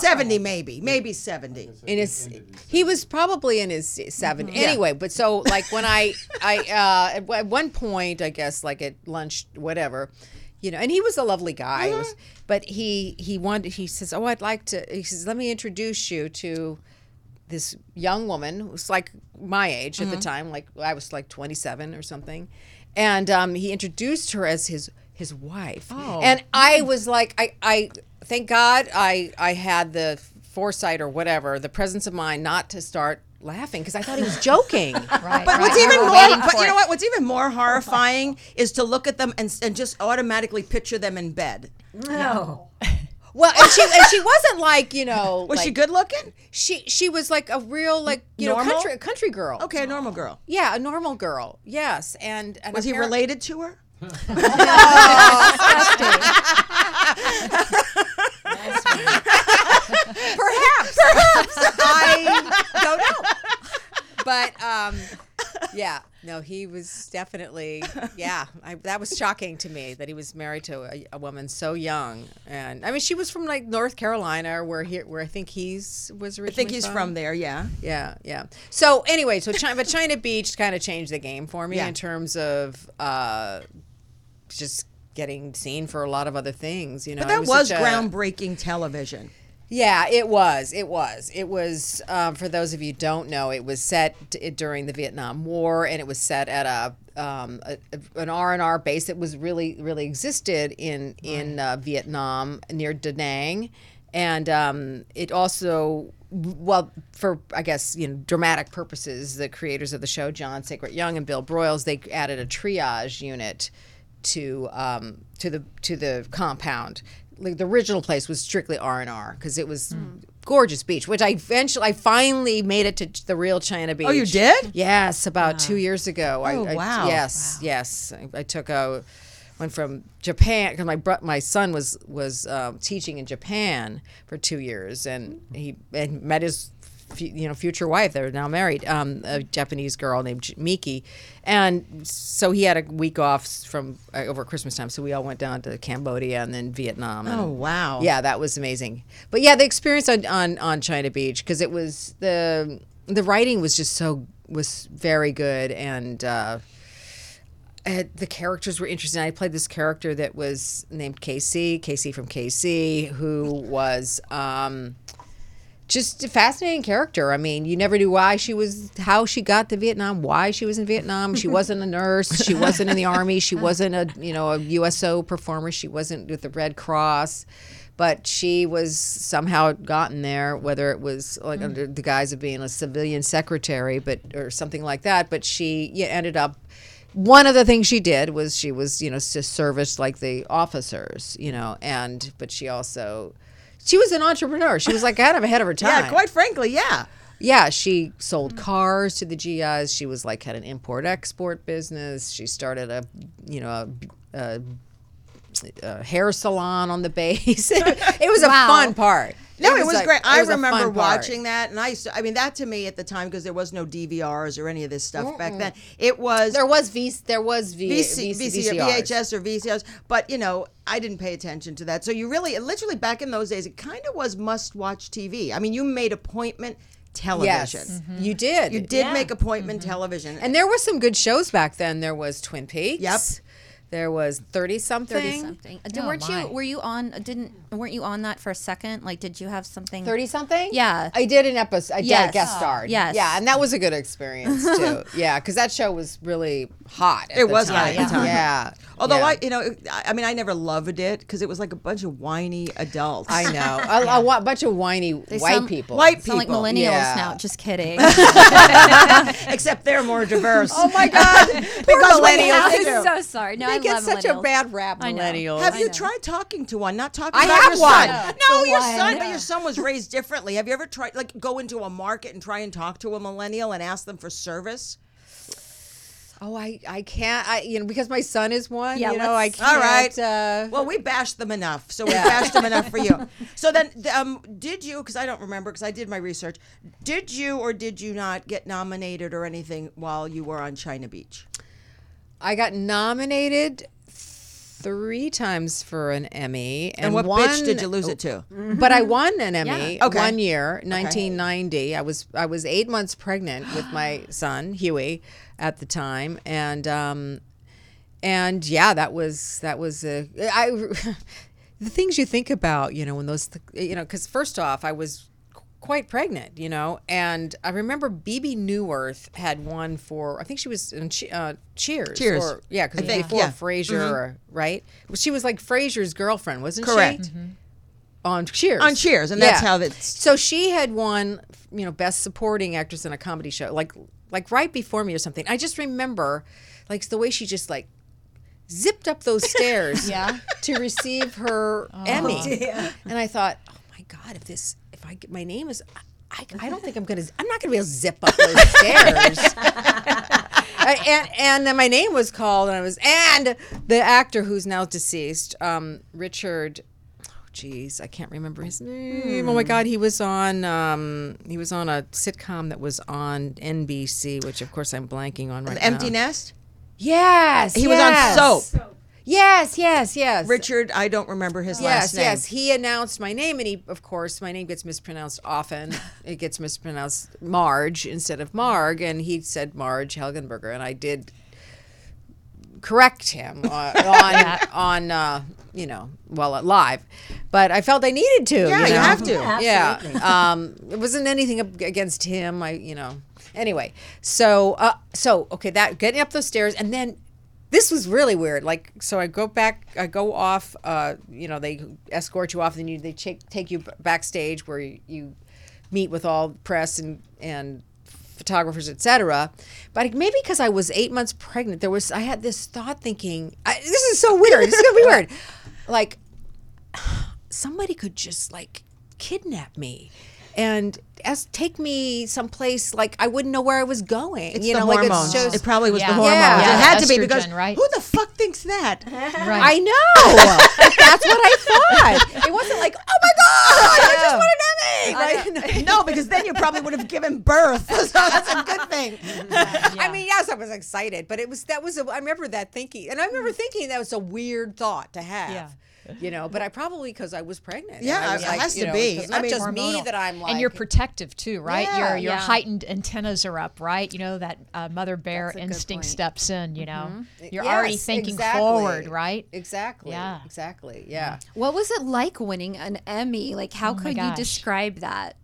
70 maybe. Maybe 70. in his he was probably in his 7 Mm-hmm. anyway but so like when i i uh at, at one point i guess like at lunch whatever you know and he was a lovely guy Mm-hmm. but he he wanted he says oh i'd like to he says let me introduce you to this young woman who's like my age Mm-hmm. at the time like i was like 27 or something and um, he introduced her as his his wife Oh. and i was like i i thank god i i had the foresight or whatever the presence of mind not to start laughing because i thought he was joking Right. But what's even more, but you know what? What's even more oh horrifying is to look at them and, and just automatically picture them in bed. no. well and she and she wasn't like you know Was she good looking? she she was like a real like you know Normal? country country girl Okay, a normal girl. yeah a normal girl yes and, and Was he appar- related to her? Perhaps. Perhaps. I don't know. But um, yeah, no, he was definitely, yeah. I, that was shocking to me that he was married to a, a woman so young. And I mean, she was from like North Carolina, where he, where I think he's was I think he's from there. Yeah. Yeah, yeah. So anyway, so China, but China Beach kind of changed the game for me Yeah. in terms of uh, just getting seen for a lot of other things. You know, But It that was, a- groundbreaking television. Yeah, it was. It was. It was. Um, for those of you who don't know, it was set d- during the Vietnam War, and it was set at a, um, a- an R and R base that was really really existed in in uh, Vietnam near Da Nang, and um, it also. Well, for I guess you know dramatic purposes, the creators of the show, John Sacret Young and Bill Broyles, they added a triage unit to um, to the to the compound. Like the original place was strictly R and R because it was gorgeous beach, which I eventually I finally made it to the real China Beach. Oh, you did? Yes, about two years ago. Oh, I- wow. yes, yes. I, I took a went from Japan because my bro- my son was was um, teaching in Japan for two years, and he and met his you know future wife. They're now married, um, a Japanese girl named Miki, and so he had a week off from uh, over Christmas time. So we all went down to Cambodia and then Vietnam. And, Oh, wow. Yeah, that was amazing. But yeah, the experience on on, on China Beach because it was the the writing was just so was very good and. Uh, the characters were interesting. I played this character that was named Casey, Casey from KC, who was um, just a fascinating character. I mean, you never knew why she was, how she got to Vietnam, why she was in Vietnam. She wasn't a nurse. She wasn't in the army. She wasn't a you know a USO performer. She wasn't with the Red Cross. But she was somehow gotten there, whether it was like mm. under the guise of being a civilian secretary, but or something like that. But she yeah, ended up one of the things she did was she was you know just serviced like the officers you know and but she also she was an entrepreneur. She was like kind of ahead of her time. Yeah, quite frankly, yeah. yeah she sold cars to the gis she was like had an import export business. She started a you know a, a, a hair salon on the base. It was a Wow. fun part No, it was, like- great. it I was a remember watching that, and I used to, I mean, that to me at the time because there was no DVRs or any of this stuff back then. It was there was v there was v, VC, VC, VC, VCRs. VHS or VCRs, but you know, I didn't pay attention to that. So you really, literally, back in those days, it kind of was must-watch TV. I mean, you made appointment television. yes mm-hmm. you did You did make appointment mm-hmm. television, And there were some good shows back then. There was Twin Peaks. Yep. There was Thirty Something. Thirty something. Uh, Oh, weren't my. you? Were you on? Didn't? Weren't you on that for a second? Like, did you have something? Thirty something. Yeah. I did an episode. I did Yes. guest starred. Yes. Yeah, and that was a good experience too. yeah, because that show was really hot. At It the was hot at the time. Yeah. Although yeah. I, you know, I I mean, I never loved it because it was like a bunch of whiny adults. I know a, a wa- bunch of whiny white sound- people. White Sound like millennials yeah. now. Just kidding. except they're more diverse. Oh my God! Because we millennials. I'm so sorry. No, I don't. they I get love such a bad rap. I. Millennials. Have you tried talking to one? Not talking I about have your one. son. To No, your one. son, but your son was raised differently. Have you ever tried, like, go into a market and try and talk to a millennial and ask them for service? Oh, I, I can't. I you know because my son is one. Yeah, you know I can't. All right. Uh, Well, we bashed them enough, so we bashed them enough for you. So then, um, did you? Because I don't remember, because I did my research. Did you or did you not get nominated or anything while you were on China Beach? I got nominated three times for an Emmy, and, And, what one, bitch did you lose it to? But I won an Emmy Okay. one year, 1990. I was I was eight months pregnant with my son Huey at the time, and um, and yeah, that was that was a I. The things you think about, you know, when those, you know, because first off, I was quite pregnant, you know, and I remember Bebe Neuwirth had won for I think she was in che- uh, Cheers. Cheers. or, yeah, because I think, before yeah. Mm-hmm. Frasier, right? She was like Frasier's girlfriend, wasn't Correct. she? On Cheers. On Cheers, and that's how that's- So she had won, you know, best supporting actress in a comedy show, like like right before me or something. I just remember, like the way she just like zipped up those stairs Yeah. to receive her Emmy. And I thought, oh my God, if this, if I get my name is, I, I don't think I'm gonna, I'm not gonna be able to zip up those stairs. I- and and then my name was called, and I was, and the actor who's now deceased, um, Richard. Geez, I can't remember his name. Oh my God, he was on um, he was on a sitcom that was on NBC, which of course I'm blanking on right Empty now. Empty Nest. Yes, He was on Soap. So Yes, yes, yes. Richard, I don't remember his Yes, last name. Yes, yes. He announced my name, and he, of course, my name gets mispronounced often. it gets mispronounced Marge instead of Marg, and he said Marge Helgenberger, and I did correct him uh, on on uh, you know well live, but I felt I needed to. Yeah, you, you have to. Yeah. Yeah. Um, it wasn't anything against him. I, you know. Anyway, so uh, so okay, that getting up those stairs, and then this was really weird. Like, so I go back, I go off. Uh, you know, they escort you off, and you they take take you backstage where you, you meet with all press and and photographers, etc. But maybe because I was eight months pregnant, there was I had this thought thinking, I, this is so weird. This is gonna be weird. Like somebody could just like kidnap me and as take me someplace like I wouldn't know where I was going. It's you the know, like hormones. it it probably was Yeah. the hormones. Yeah. It Yeah, had to be because right? who the fuck thinks that? Right. I know. That's what I thought. It wasn't like, oh my god, I just want an Emmy. Right? no, because then you probably would have given birth. So that's a good thing. Mm-hmm. I mean, yes, I was excited, but it was that was a, I remember that thinking, and I remember mm-hmm. thinking that was a weird thought to have. Yeah. You know, but I probably because I was pregnant. Yeah, I was it like, has to know, be. 'cause I Not mean- just me that I'm like, and you're protective too, right? Yeah, your your yeah. heightened antennas are up, right? You know that uh, mother bear That's a good instinct steps in. You know, mm-hmm. you're Yes, already thinking exactly. forward, right? Exactly. Yeah. Exactly. Yeah. What was it like winning an Emmy? Like, how Oh could you describe that?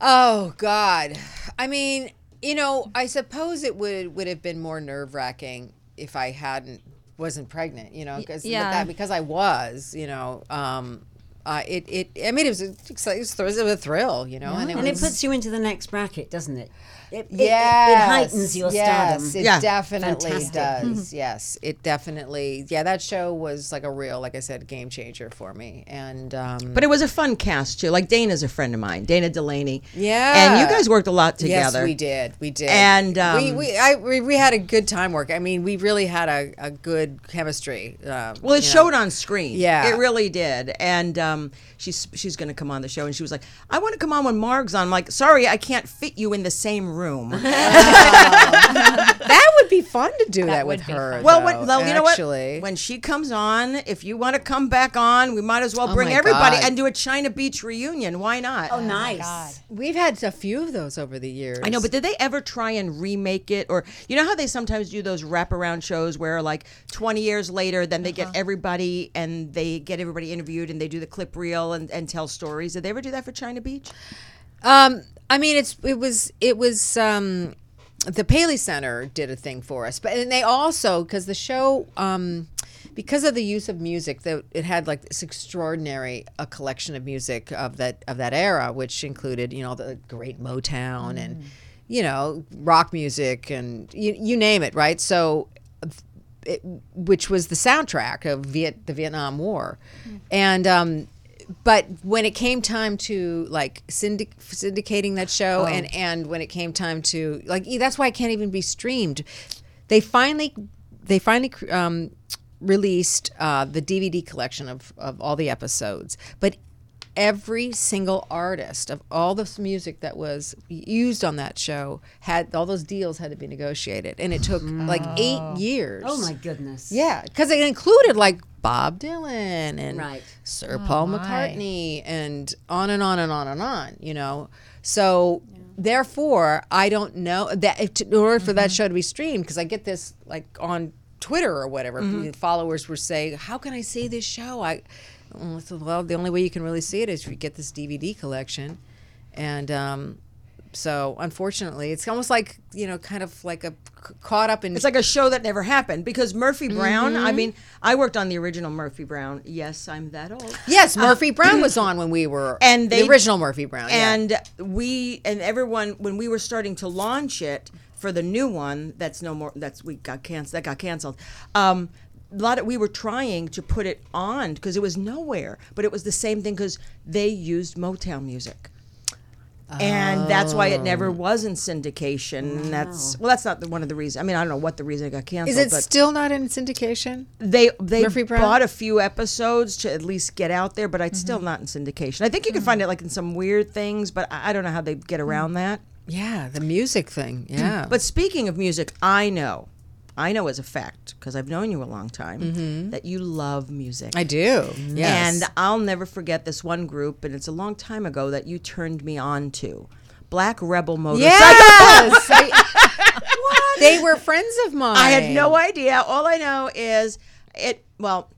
Oh God. I mean, you know, I suppose it would would have been more nerve wracking if I hadn't wasn't pregnant. You know, because yeah. that because I was. You know, um, uh, it it. I mean, it was a, it was, a thrill. You know, and it And it puts you into the next bracket, doesn't it? It, it, Yes, it, it heightens your yes, stardom. It Yeah. definitely Fantastic. does. yes, it definitely. Yeah, that show was like a real, like I said, game changer for me. And um, But it was a fun cast too. Like Dana's a friend of mine, Dana Delany. Yeah. and you guys worked a lot together. Yes, we did. We did. And, we um, we, I, we we had a good time work. I mean, we really had a, a good chemistry. Uh, Well, it you know. showed on screen. Yeah. it really did. And um, she's she's going to come on the show, and she was like, "I want to come on when Marg's on." I'm like, "Sorry, I can't fit you in the same room." that would be fun to do that, with her. fun. well, though, when, well, you know actually. what? When she comes on, if you want to come back on, we might as well Oh bring my everybody God. and do a China Beach reunion. Why not? Oh, nice. We've had a few of those over the years. I know, but did they ever try and remake it? Or you know how they sometimes do those wraparound shows where, like, twenty years later, then they Uh-huh. get everybody and they get everybody interviewed and they do the clip reel and, and tell stories. Did they ever do that for China Beach? Um, I mean, it's it was it was um, the Paley Center did a thing for us, but and they also because the show um, because of the use of music that it had like this extraordinary a collection of music of that of that era, which included you know the great Motown and you know rock music and you you name it, right? So it, which was the soundtrack of Viet, the Vietnam War, and um, but when it came time to like syndic- syndicating that show, and and when it came time to like that's why it can't even be streamed. They finally they finally um, released uh, the DVD collection of of all the episodes, but every single artist of all this music that was used on that show had all those deals had to be negotiated. And it took like eight years. Oh, my goodness. yeah because it included like bob dylan and Right. sir paul my. mccartney and on and on and on and on you know? So therefore i don't know that in order for that show to be streamed because i get this like on twitter or whatever followers were saying how can i see this show? I well the only way you can really see it is if you get this dvd collection. And um so unfortunately it's almost like you know kind of like a caught up in It's like a show that never happened because Murphy Brown. I Mm-hmm. mean, I worked on the original Murphy Brown. Yes, I'm that old. Yes, Murphy Brown was on when we were And they- the original Murphy Brown. yeah. And we and everyone when we were starting to launch it for the new one, that's no more. That's we got canceled. That got canceled. Um, a lot of we were trying to put it on because it was nowhere, but it was the same thing because they used Motown music. And that's why it never was in syndication. And that's well, that's not the, one of the reasons. I mean, I don't know what the reason it got canceled. Is it but still not in syndication? they they Murphy Brown? bought a few episodes to at least get out there, but it's still Mm-hmm. not in syndication. I think you can find it like in some weird things, but I, I don't know how they get around that. Yeah, the music thing. Yeah. But speaking of music, I know, I know as a fact because I've known you a long time that you love music. Mm-hmm. I do. Yes. And I'll never forget this one group, and it's a long time ago that you turned me on to. Black Rebel Motorcycle. yes. I- they were friends of mine. I had no idea. All I know is it. Well,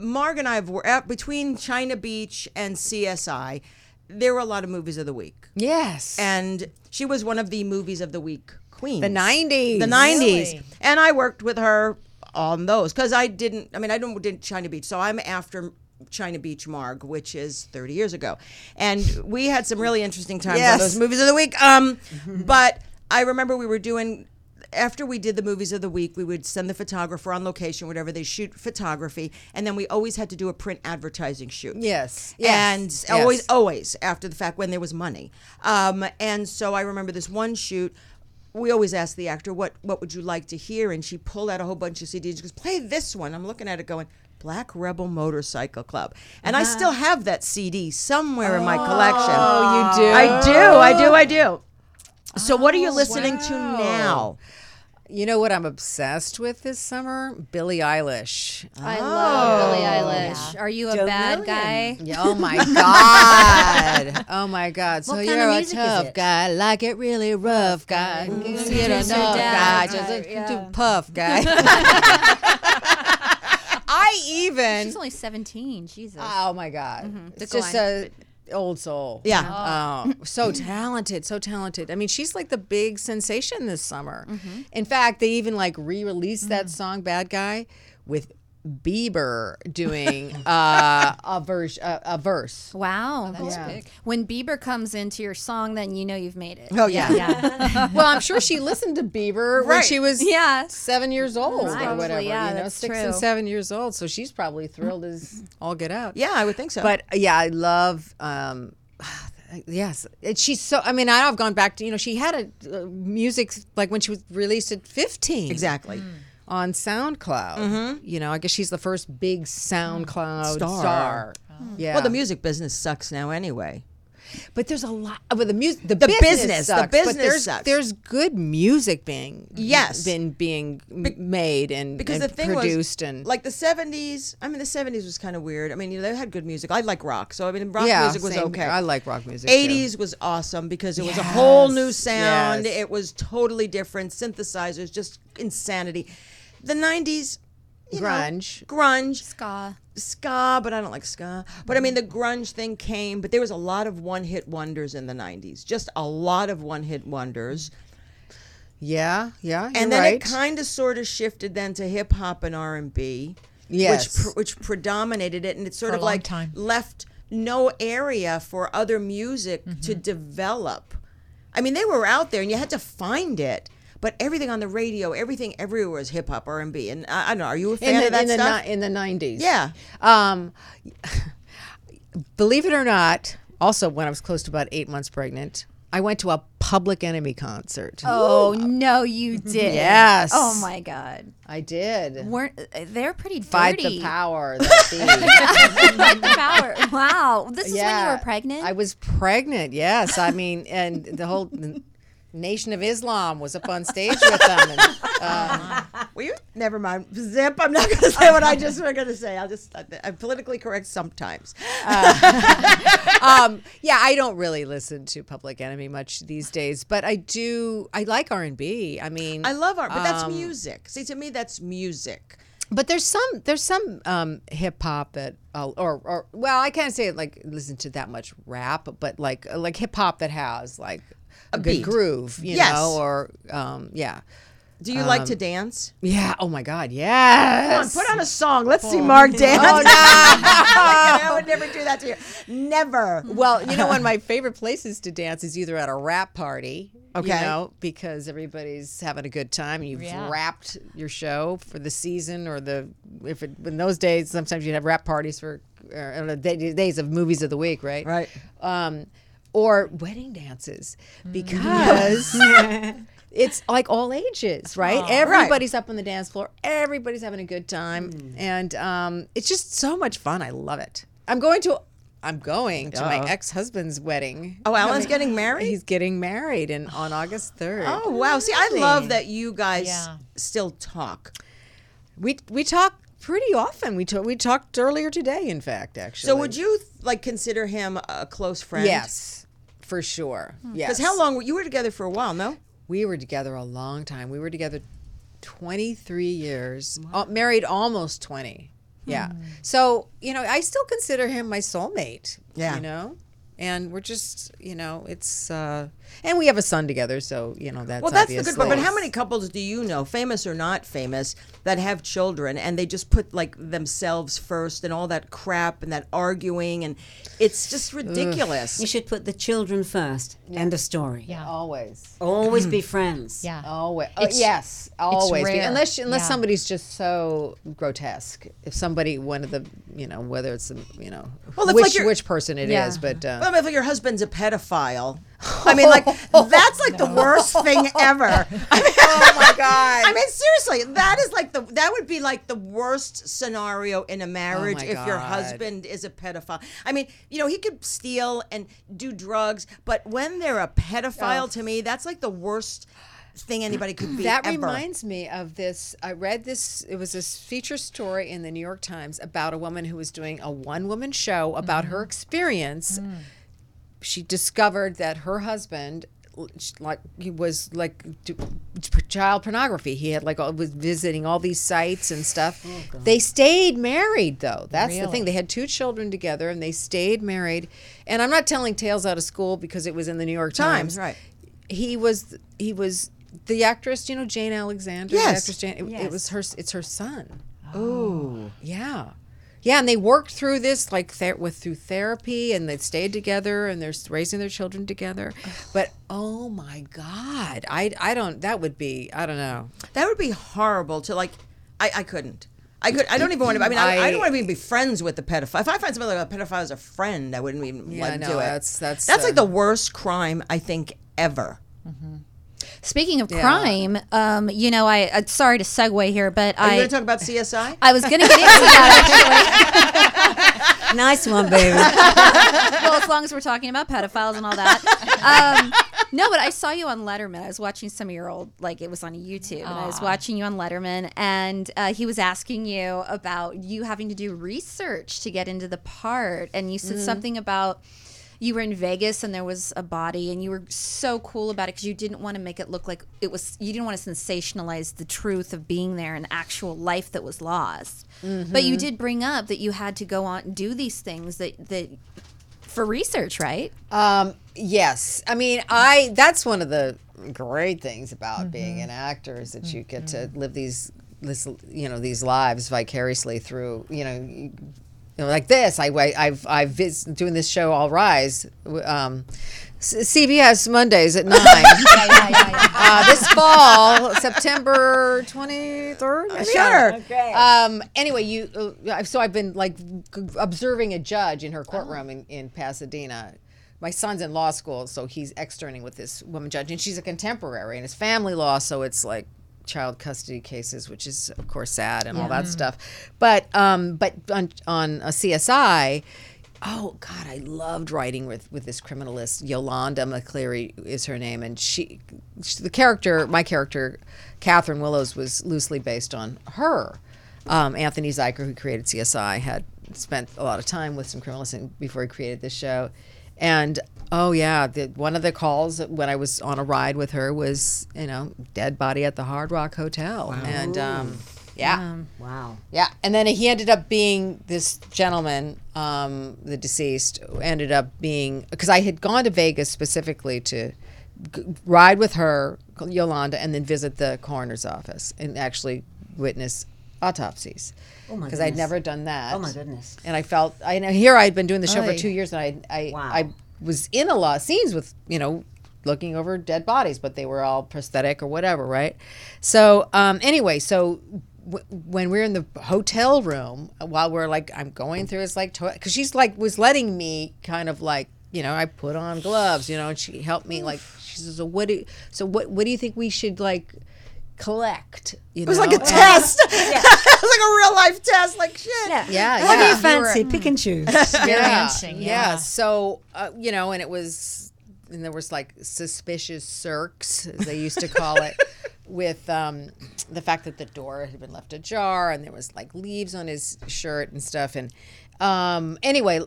Marg and I were at, between China Beach and CSI. There were a lot of movies of the week, Yes. and she was one of the movies of the week queens. the 90s. the 90s Really? and i worked with her on those because i didn't i mean i don't did china beach so i'm after china beach marg which is 30 years ago and we had some really interesting times on those movies of the week um but i remember we were doing after we did the movies of the week, we would send the photographer on location, whatever they shoot photography, and then we always had to do a print advertising shoot Yes. and Yes. always Yes. always after the fact when there was money um, and so i remember this one shoot we always ask the actor what what would you like to hear? And she pulled out a whole bunch of cds she goes play this one. I'm looking at it going black rebel motorcycle club. And i still uh-huh. have that cd somewhere in my oh, collection. Oh, you do? i do i do i do. So what are you oh, listening to now You know what I'm obsessed with this summer? Billie Eilish. I love Billie Eilish. Are you a Joe bad Million. guy? Yeah, oh my god! Oh my god! So What you're kind of a tough guy, like it really rough guy. You don't Producer know guy, dad. just a Yeah. puff guy. I even. She's only 17. Jesus. Oh my god! Mm-hmm. It's Go just a old soul. Yeah. Oh, so talented, so talented. I mean, she's like the big sensation this summer. Mm-hmm. In fact, they even like re-released that song "Bad Guy" with Bieber doing uh, a verse. A, a verse. wow. That's Yeah. big. When Bieber comes into your song, then you know you've made it. oh yeah, Yeah. Well, I'm sure she listened to Bieber when she was yeah. seven years old or Probably, whatever. yeah, you know, that's six true. and seven years old. So she's probably thrilled as all get out. yeah i would think so But yeah, I love. Um, yes, she's so. I mean, I've gone back to you know she had a uh, music like when she was released at 15 exactly on SoundCloud. Mm-hmm. You know, I guess she's the first big SoundCloud Star. star. Oh. Yeah. well the music business sucks now anyway but there's a lot. But the music, the, business, business, the sucks, but business there's, sucks. There's good music being Yes. been being m made and because and the thing produced was and like the 70s i mean the 70s was kind of weird i mean you know they had good music i like rock so i mean rock yeah, music was same. okay I like rock music. too. 80s was awesome because it was a whole new sound yes. it was totally different synthesizers just insanity the 90s you know, grunge. grunge Ska. ska but i don't like ska but i mean the grunge thing came but there was a lot of one-hit wonders in the 90s just a lot of one-hit wonders Yeah, yeah, you're and then right. it kind of sort of shifted then to hip hop and R and B, Yes. which pr- which predominated it, and it sort For of like time. left no area for other music to Mm-hmm. develop. I mean, they were out there, and you had to find it. But everything on the radio, everything everywhere was hip hop, R and B, and I, I don't know. Are you a fan in the, of that in stuff? ni- in the 90s. Yeah. Um, believe it or not, also when I was close to about eight months pregnant, I went to a Public Enemy concert. Oh no, you did. Yes. Oh my God. I did. Weren't they're pretty dirty. Fight the power. Fight the power. Wow. This is when you were pregnant. I was pregnant. Yes, I mean, and the whole the Nation of Islam was up on stage with them. And, um, Well, you never mind. Zip. I'm not going to say what I just was going to say. I'll just. I'm politically correct sometimes. um, yeah, I don't really listen to Public Enemy much these days, but I do. I like R and B. I mean, I love art, but that's um, music. See, to me, that's music. But there's some there's some um, hip hop that I'll, or or well I can't say like listen to that much rap, but like like hip hop that has like a, good beat. groove, you Yes. know, or um, yeah, Do you like to dance? yeah. Oh my God, yes. Come on, put on a song. Let's see Marg dance. Oh, no. I would never do that to you. Never. Well, you know, one of my favorite places to dance is either at a wrap party, Okay. you know, because everybody's having a good time. and You've Yeah. wrapped your show for the season, or the if it, in those days sometimes you'd have wrap parties for uh, days of movies of the week, right? Right. Um, or wedding dances because it's like all ages, right? Everybody's up on the dance floor. Everybody's having a good time, and um, it's just so much fun. I love it. I'm going to. I'm going to my ex-husband's wedding. Oh, Alan's getting married? He's getting married in on August 3rd. Oh wow! See, I love that you guys Yeah. still talk. We we talk pretty often. We talk, we talked earlier today, in fact, actually. So would you like consider him a close friend? Yes, for sure. Yes. Because how long were you were together for a while? No. We were together a long time. We were together 23 years, uh, married almost 20. Yeah. So, you know, I still consider him my soulmate. Yeah. You know? And we're just, you know, it's, uh, and we have a son together. So, you know, that's Well, that's the good part. But how many couples do you know, famous or not famous, that have children and they just put like themselves first and all that crap and that arguing and it's just ridiculous. You should put the children first. End of story. Yeah. Always. Always be friends. Yeah. Always. Oh, It's- yes, always. Be- rare. Unless unless Yeah. somebody's just so grotesque. If somebody one of the you know whether it's um, you know Well, it's which like you're- which person it is, Yeah. but uh, Well, I mean, if your husband's a pedophile, I mean, like that's like the worst thing ever. I mean, oh my god. I mean, seriously, that is like the that would be like the worst scenario in a oh marriage my if your husband is a pedophile. I mean, you know, he could steal and do drugs, but when they're a pedophile, to me, that's like the worst thing anybody could be. that ever. reminds me of this. I read this. It was this feature story in the New York Times about a woman who was doing a one woman show about mm-hmm. her experience. Mm. She discovered that her husband, like he was like child pornography. He had like all- was visiting all these sites and stuff. Oh, they stayed married though. That's the thing. They had two children together and they stayed married. And I'm not telling tales out of school because it was in the New York Times, Times. right. He was he was the actress, you know, Jane Alexander. Yes. Jane. It, it was her. It's her son. Oh. Yeah, yeah, and they worked through this like ther- with through therapy, and they stayed together, and they're raising their children together. But oh my God, I I don't. That would be I don't know. That would be horrible to like. I, I couldn't. I could. I don't even want to. I mean, I, I, I- don't want to even be friends with the pedophile. If I find somebody like a pedophile as a friend, I wouldn't even Yeah, like no, do it. that's- that's, that's like uh, the worst crime I think ever. Speaking of Yeah. crime, um, you know, I uh, sorry to segue here, but Are you I going to talk about CSI? I was going to get into that actually. Nice one, baby. well, as long as we're talking about pedophiles and all that. Um, no, but I saw you on Letterman. I was watching some of your old, like it was on YouTube, and I was watching you on Letterman, and uh, he was asking you about you having to do research to get into the part, and you said something about you were in Vegas and there was a body, and you were so cool about it because you didn't want to make it look like it was. You didn't want to sensationalize the truth of being there and actual life that was lost. But you mm-hmm. did bring up that you had to go on and do these things that that for research, right? Um, yes, I mean I. That's one of the great things about being mm-hmm. an actor is that you get to mm-hmm. live these this you know these lives vicariously through you know. You, you know, like this, I, I I've I've vis- doing this show. All rise, um, CBS Mondays at nine. uh, this fall, September twenty third. Sure. Um, anyway, you. Uh, so I've been like observing a judge in her courtroom in, in Pasadena. My son's in law school, so he's externing with this woman judge, and she's a contemporary, and it's family law, so it's like child custody cases, which is of course sad and all that stuff. But um, but on on a CSI. Oh God, I loved writing with with this criminalist Yolanda McClary is her name, and she, she the character, my character, Catherine Willows, was loosely based on her. Um, Anthony Zuiker, who created CSI, had spent a lot of time with some criminalists before he created this show, and oh yeah, the, one of the calls when I was on a ride with her was you know dead body at the Hard Rock Hotel, and um, yeah. Wow. Yeah, and then he ended up being this gentleman, um, the deceased, who ended up being because I had gone to Vegas specifically to g- ride with her, Yolanda, and then visit the coroner's office and actually witness autopsies. Oh Because I'd never done that. Oh my goodness. And I felt I know here I'd been doing the show for two years, and I I Wow. I was in a lot of scenes with you know looking over dead bodies, but they were all prosthetic or whatever, right? So um, anyway, so. W- when we're in the hotel room, while we're like, I'm going through, it's like, because she's like, was letting me kind of like you know, I put on gloves, you know, and she helped me. Like she says, so what do so what what do you think we should like collect? You It was like a know? test. it was like a real life test. Like shit. Yeah. Yeah, What do yeah. you fancy? Pick and choose. Experiencing, yeah. So uh, you know, and it was, and there was like suspicious circs, as they used to call it, with um, the fact that the door had been left ajar, and there was like leaves on his shirt and stuff. And um, anyway,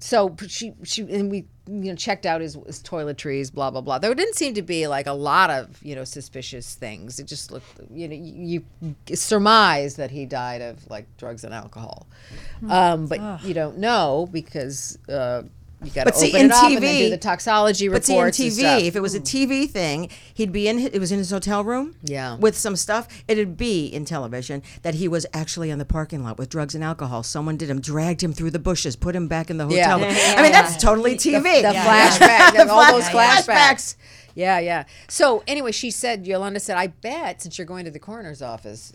so she she and we you know checked out his, his toiletries, blah blah blah. There didn't seem to be like a lot of you know suspicious things. It just looked you know you, you surmise that he died of like drugs and alcohol, um, but you don't know because. Uh, you got to But see, in it up and then TV do the toxology reports. But see, in reports and TV, stuff. if it was a TV thing, he'd be in. It was in his hotel room. Yeah. With some stuff, it'd be in television that he was actually on the parking lot with drugs and alcohol. Someone did him, dragged him through the bushes, put him back in the Yeah. hotel. room. Yeah, I mean, yeah, that's totally TV. the flashback, all those Flash- flashbacks. Yeah, yeah. So anyway, she said, Yolanda said, I bet since you're going to the coroner's office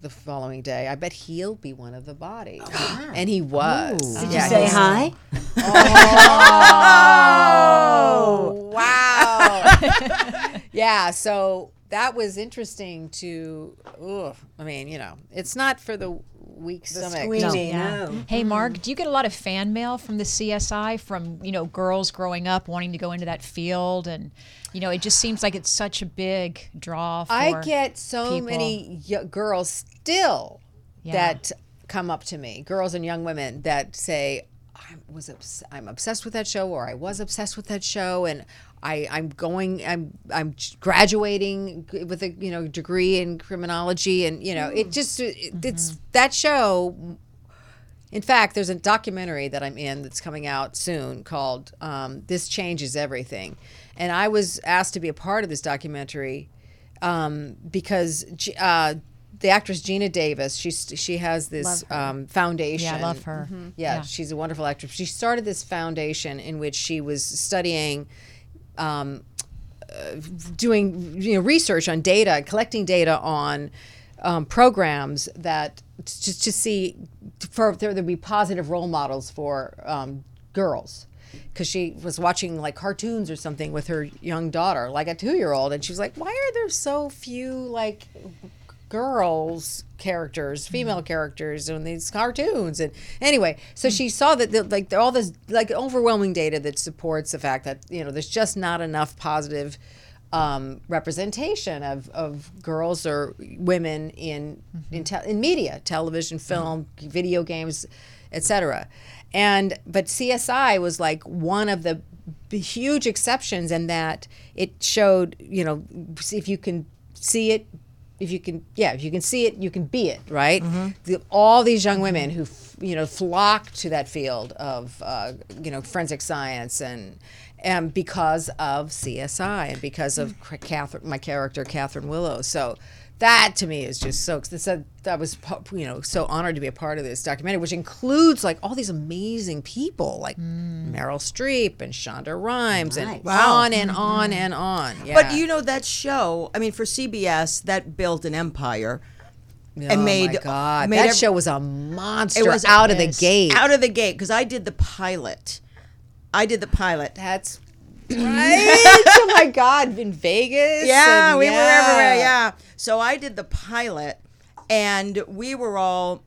the following day, I bet he'll be one of the bodies. And he was. Did Yeah, you say he's- hi? Oh, wow. yeah, so that was interesting to, ugh, I mean, you know, it's not for the weak stomach. Squeamy, Yeah. no. Hey, mm-hmm. Marg, do you get a lot of fan mail from the CSI from you know girls growing up wanting to go into that field, and you know it just seems like it's such a big draw. For I get so people. many y- girls still Yeah. that come up to me, girls and young women that say, "I was obs- I'm obsessed with that show, or I was obsessed with that show, and I I'm going I'm I'm graduating with a you know degree in criminology, and you know it just it, it's that show." In fact, there's a documentary that I'm in that's coming out soon called um, "This Changes Everything," and I was asked to be a part of this documentary um, because uh, the actress Geena Davis, she's she has this um, foundation. Yeah, I love her. Yeah, Yeah. she's a wonderful actress. She started this foundation in which she was studying. Um, uh, doing you know research on data, collecting data on um, programs that just to see for there to be positive role models for um, girls. Because she was watching like cartoons or something with her young daughter, like a two-year-old, and she was like, "Why are there so few like girls characters mm-hmm. female characters in these cartoons. And anyway so she mm-hmm. saw that the, like all this like overwhelming data that supports the fact that you know there's just not enough positive um, representation of, of girls or women in mm-hmm. in, te- in media television film video games etc and but csi was like one of the b- huge exceptions in that it showed you know if you can see it if you can yeah if you can see it you can be it right? The, all these young women who f- you know flock to that field of uh, you know forensic science and and because of CSI and because of Cr- Catherine, my character Catherine Willow. So that to me is just so it's a, that was you know so honored to be a part of this documentary which includes like all these amazing people like mm. Meryl Streep and Shonda Rhimes and Nice. on and on mm-hmm. and on yeah. But you know that show. I mean, for CBS, that built an empire. Oh and made- my god, made that ev- show was a monster It was out of the gate. Out of the gate, because I did the pilot. I did the pilot. That's right. oh my god, in Vegas. Yeah, we were everywhere. Yeah. So I did the pilot, and we were all.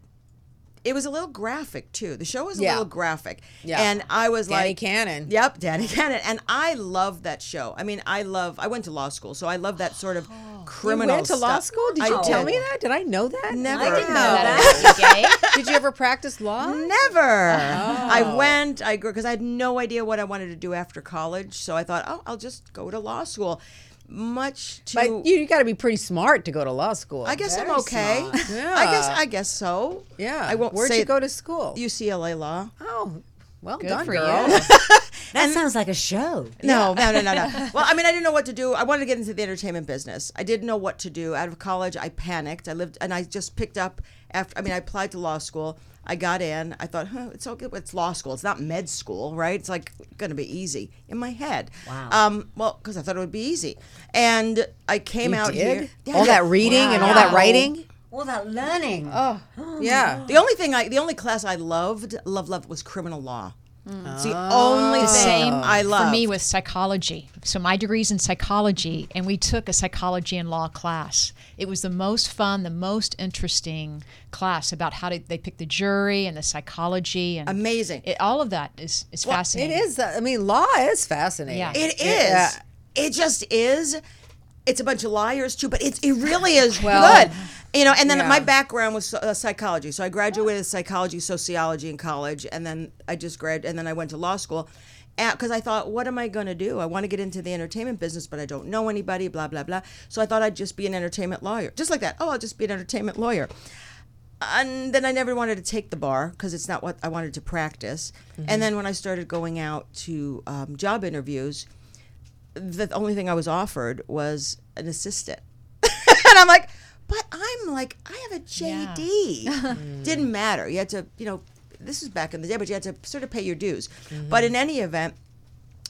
It was a little graphic too. The show was a Yeah. little graphic. Yeah. And I was Danny like, Cannon. Yep, Danny Cannon. And I love that show. I mean, I love. I went to law school, so I love that sort of criminal. Stuff. You went to law school? Did I you tell did. me that? Did I know that? Never. I didn't know that you, gay. Did you ever practice law? Never. Oh. I went. I grew because I had no idea what I wanted to do after college. So I thought, oh, I'll just go to law school. Much to. But you, you got to be pretty smart to go to law school. I guess I'm okay. smart. I guess I guess so. Yeah. I won't Where'd say you go to school? UCLA law. oh, well Good done, for girl. you. That sounds like a show. No, no, no, no, no. Well, I mean, I didn't know what to do. I wanted to get into the entertainment business. I didn't know what to do. Out of college, I panicked. I lived, and I just picked up after. I mean, I applied to law school. I got in. I thought, huh, it's okay. It's law school. It's not med school, right? It's like going to be easy in my head. Wow. Um. Well, because I thought it would be easy, and I came You out did? here. Yeah, all yeah. that reading and all that writing? All that learning. Oh, yeah. The only thing I, the only class I loved, love, love was criminal law. It's the only The thing same I love. for me with psychology. So my degree's in psychology, and we took a psychology and law class. It was the most fun, the most interesting class about how to, they pick the jury and the psychology and Amazing. It, all of that is is It fascinating. is. uh, I mean, law is fascinating. Yeah. It is. Yeah. It just is. It's a bunch of liars too, but it's it really is Well, good. You know, and then yeah. my background was uh, psychology, so I graduated psychology, sociology in college, and then I just grad, and then I went to law school, because I thought, what am I going to do? I want to get into the entertainment business, but I don't know anybody, blah blah blah. So I thought I'd just be an entertainment lawyer, just like that. Oh, I'll just be an entertainment lawyer. And then I never wanted to take the bar because it's not what I wanted to practice. And then when I started going out to um, job interviews, the only thing I was offered was an assistant. and I'm like, but I'm like, I have a JD. Didn't matter. You had to, you know, this is back in the day, but you had to sort of pay your dues. But in any event,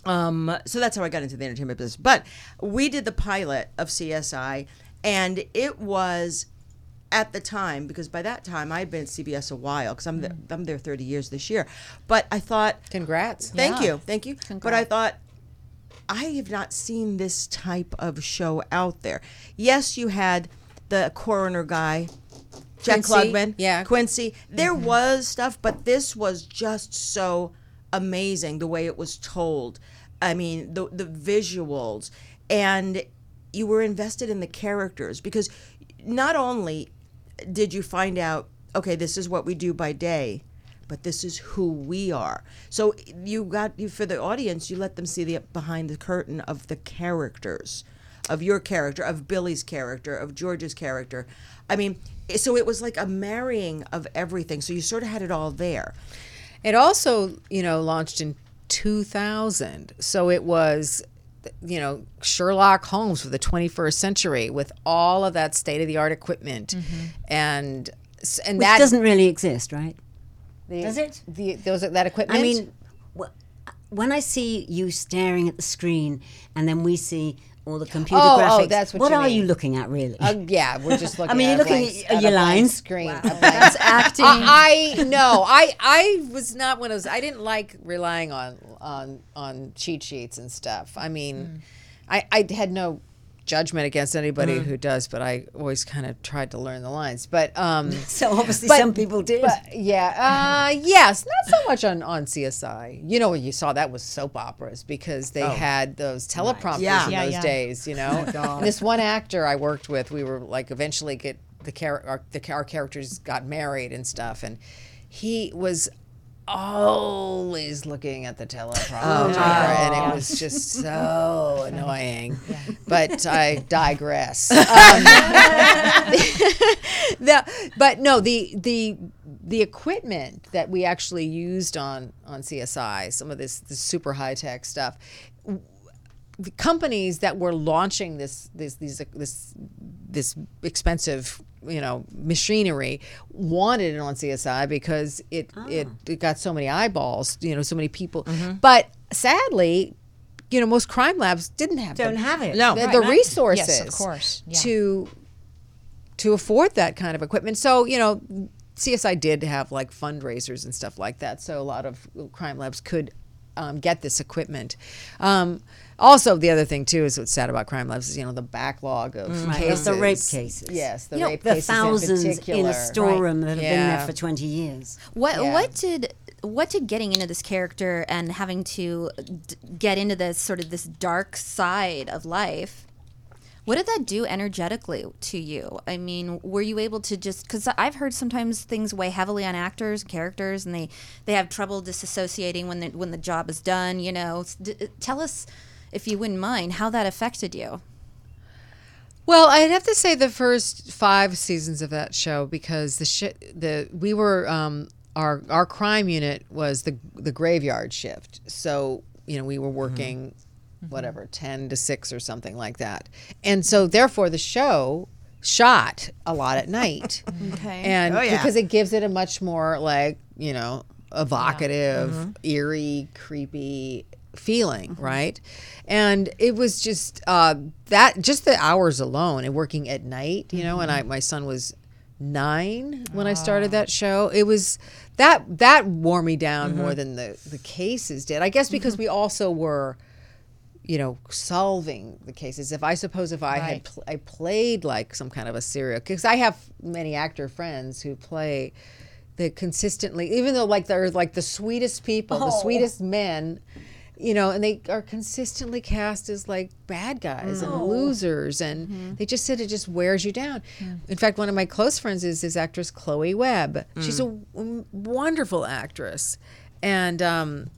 um, so that's how I got into the entertainment business. But we did the pilot of CSI, and it was at the time because by that time I'd been at CBS a while because I'm the, I'm there 30 years this year. But I thought, Congrats. Thank Yeah. you, thank you. But I thought I have not seen this type of show out there. Yes, you had the coroner guy, Jack Klugman, yeah. Quincy. There mm-hmm. was stuff, but this was just so amazing the way it was told. I mean, the the visuals and you were invested in the characters because not only did you find out okay this is what we do by day but this is who we are so you got you for the audience you let them see the behind the curtain of the characters of your character of billy's character of george's character i mean so it was like a marrying of everything so you sort of had it all there It also, you know, launched in 2000. So it was, you know, Sherlock Holmes for the 21st century with all of that state of the art equipment. Mm-hmm. And and Which that doesn't really exist, right? The, does it? The those that equipment. I mean, when I see you staring at the screen and then we see all the computer Oh, oh, graphics, that's what you are mean. you looking at really? Uh, yeah, we're just looking. I mean, at you're looking blank- at your lines. Screen. That's acting. I, I no, I I was not one of those. I didn't like relying on on on cheat sheets and stuff. I mean, I I had no judgment against anybody who does, but I always kind of tried to learn the lines. But um, so obviously but- some people did. but yeah, uh, yes, not so much on on CSI. You know, you saw that was soap operas because they had those teleprompters Yeah. in Yeah, those yeah. days. You know, And this one actor I worked with, we were like eventually get the char- our, the our characters got married and stuff, and he was always looking at the teleprompter and it was just so annoying. But i digress. Um, the, but no the the the equipment that we actually used on on CSI some of this this super high tech stuff the companies that were launching this this these this this expensive you know machinery wanted it on CSI because it it, it got so many eyeballs you know so many people but sadly you know most crime labs didn't have Don't the, have it. No. the, Right, the resources Yes, of course. Yeah. to to afford that kind of equipment so you know CSI did have like fundraisers and stuff like that so a lot of crime labs could um, get this equipment um, also the other thing too is what's sad about crime labs is you know the backlog of mm-hmm. Right, cases the rape cases. yes the You know, rape the cases thousands in, in, a storeroom that have been there for 20 years. What Yeah. what did what did getting into this character and having to d- get into this sort of this dark side of life? What did that do energetically to you? I mean, were you able to just because I've heard sometimes things weigh heavily on actors, and characters, and they they have trouble disassociating when the when the job is done. You know, S- d- tell us if you wouldn't mind how that affected you. Well, I'd have to say the first five seasons of that show because the sh- the we were um, our our crime unit was the the graveyard shift. So you know we were mm-hmm. working mm-hmm. whatever ten to six or something like that, and so therefore the show shot a lot at night. Okay. and Oh, yeah. because it gives it a much more like you know evocative mm-hmm. eerie creepy feeling mm-hmm. right? And it was just uh, that just the hours alone and working at night you know and i mm-hmm. my son was nine when I started ah. that show. It was that that wore me down mm-hmm. more than the the cases did. I guess because we also were you know, solving the cases. If I suppose if I had pl- I played like some kind of a serial, because I have many actor friends who play the consistently, even though like they're like the sweetest people, the oh. sweetest men, you know, and they are consistently cast as like bad guys and losers, and they just said it just wears you down. In fact, one of my close friends is this actress Chloe Webb. She's a w- wonderful actress, and um,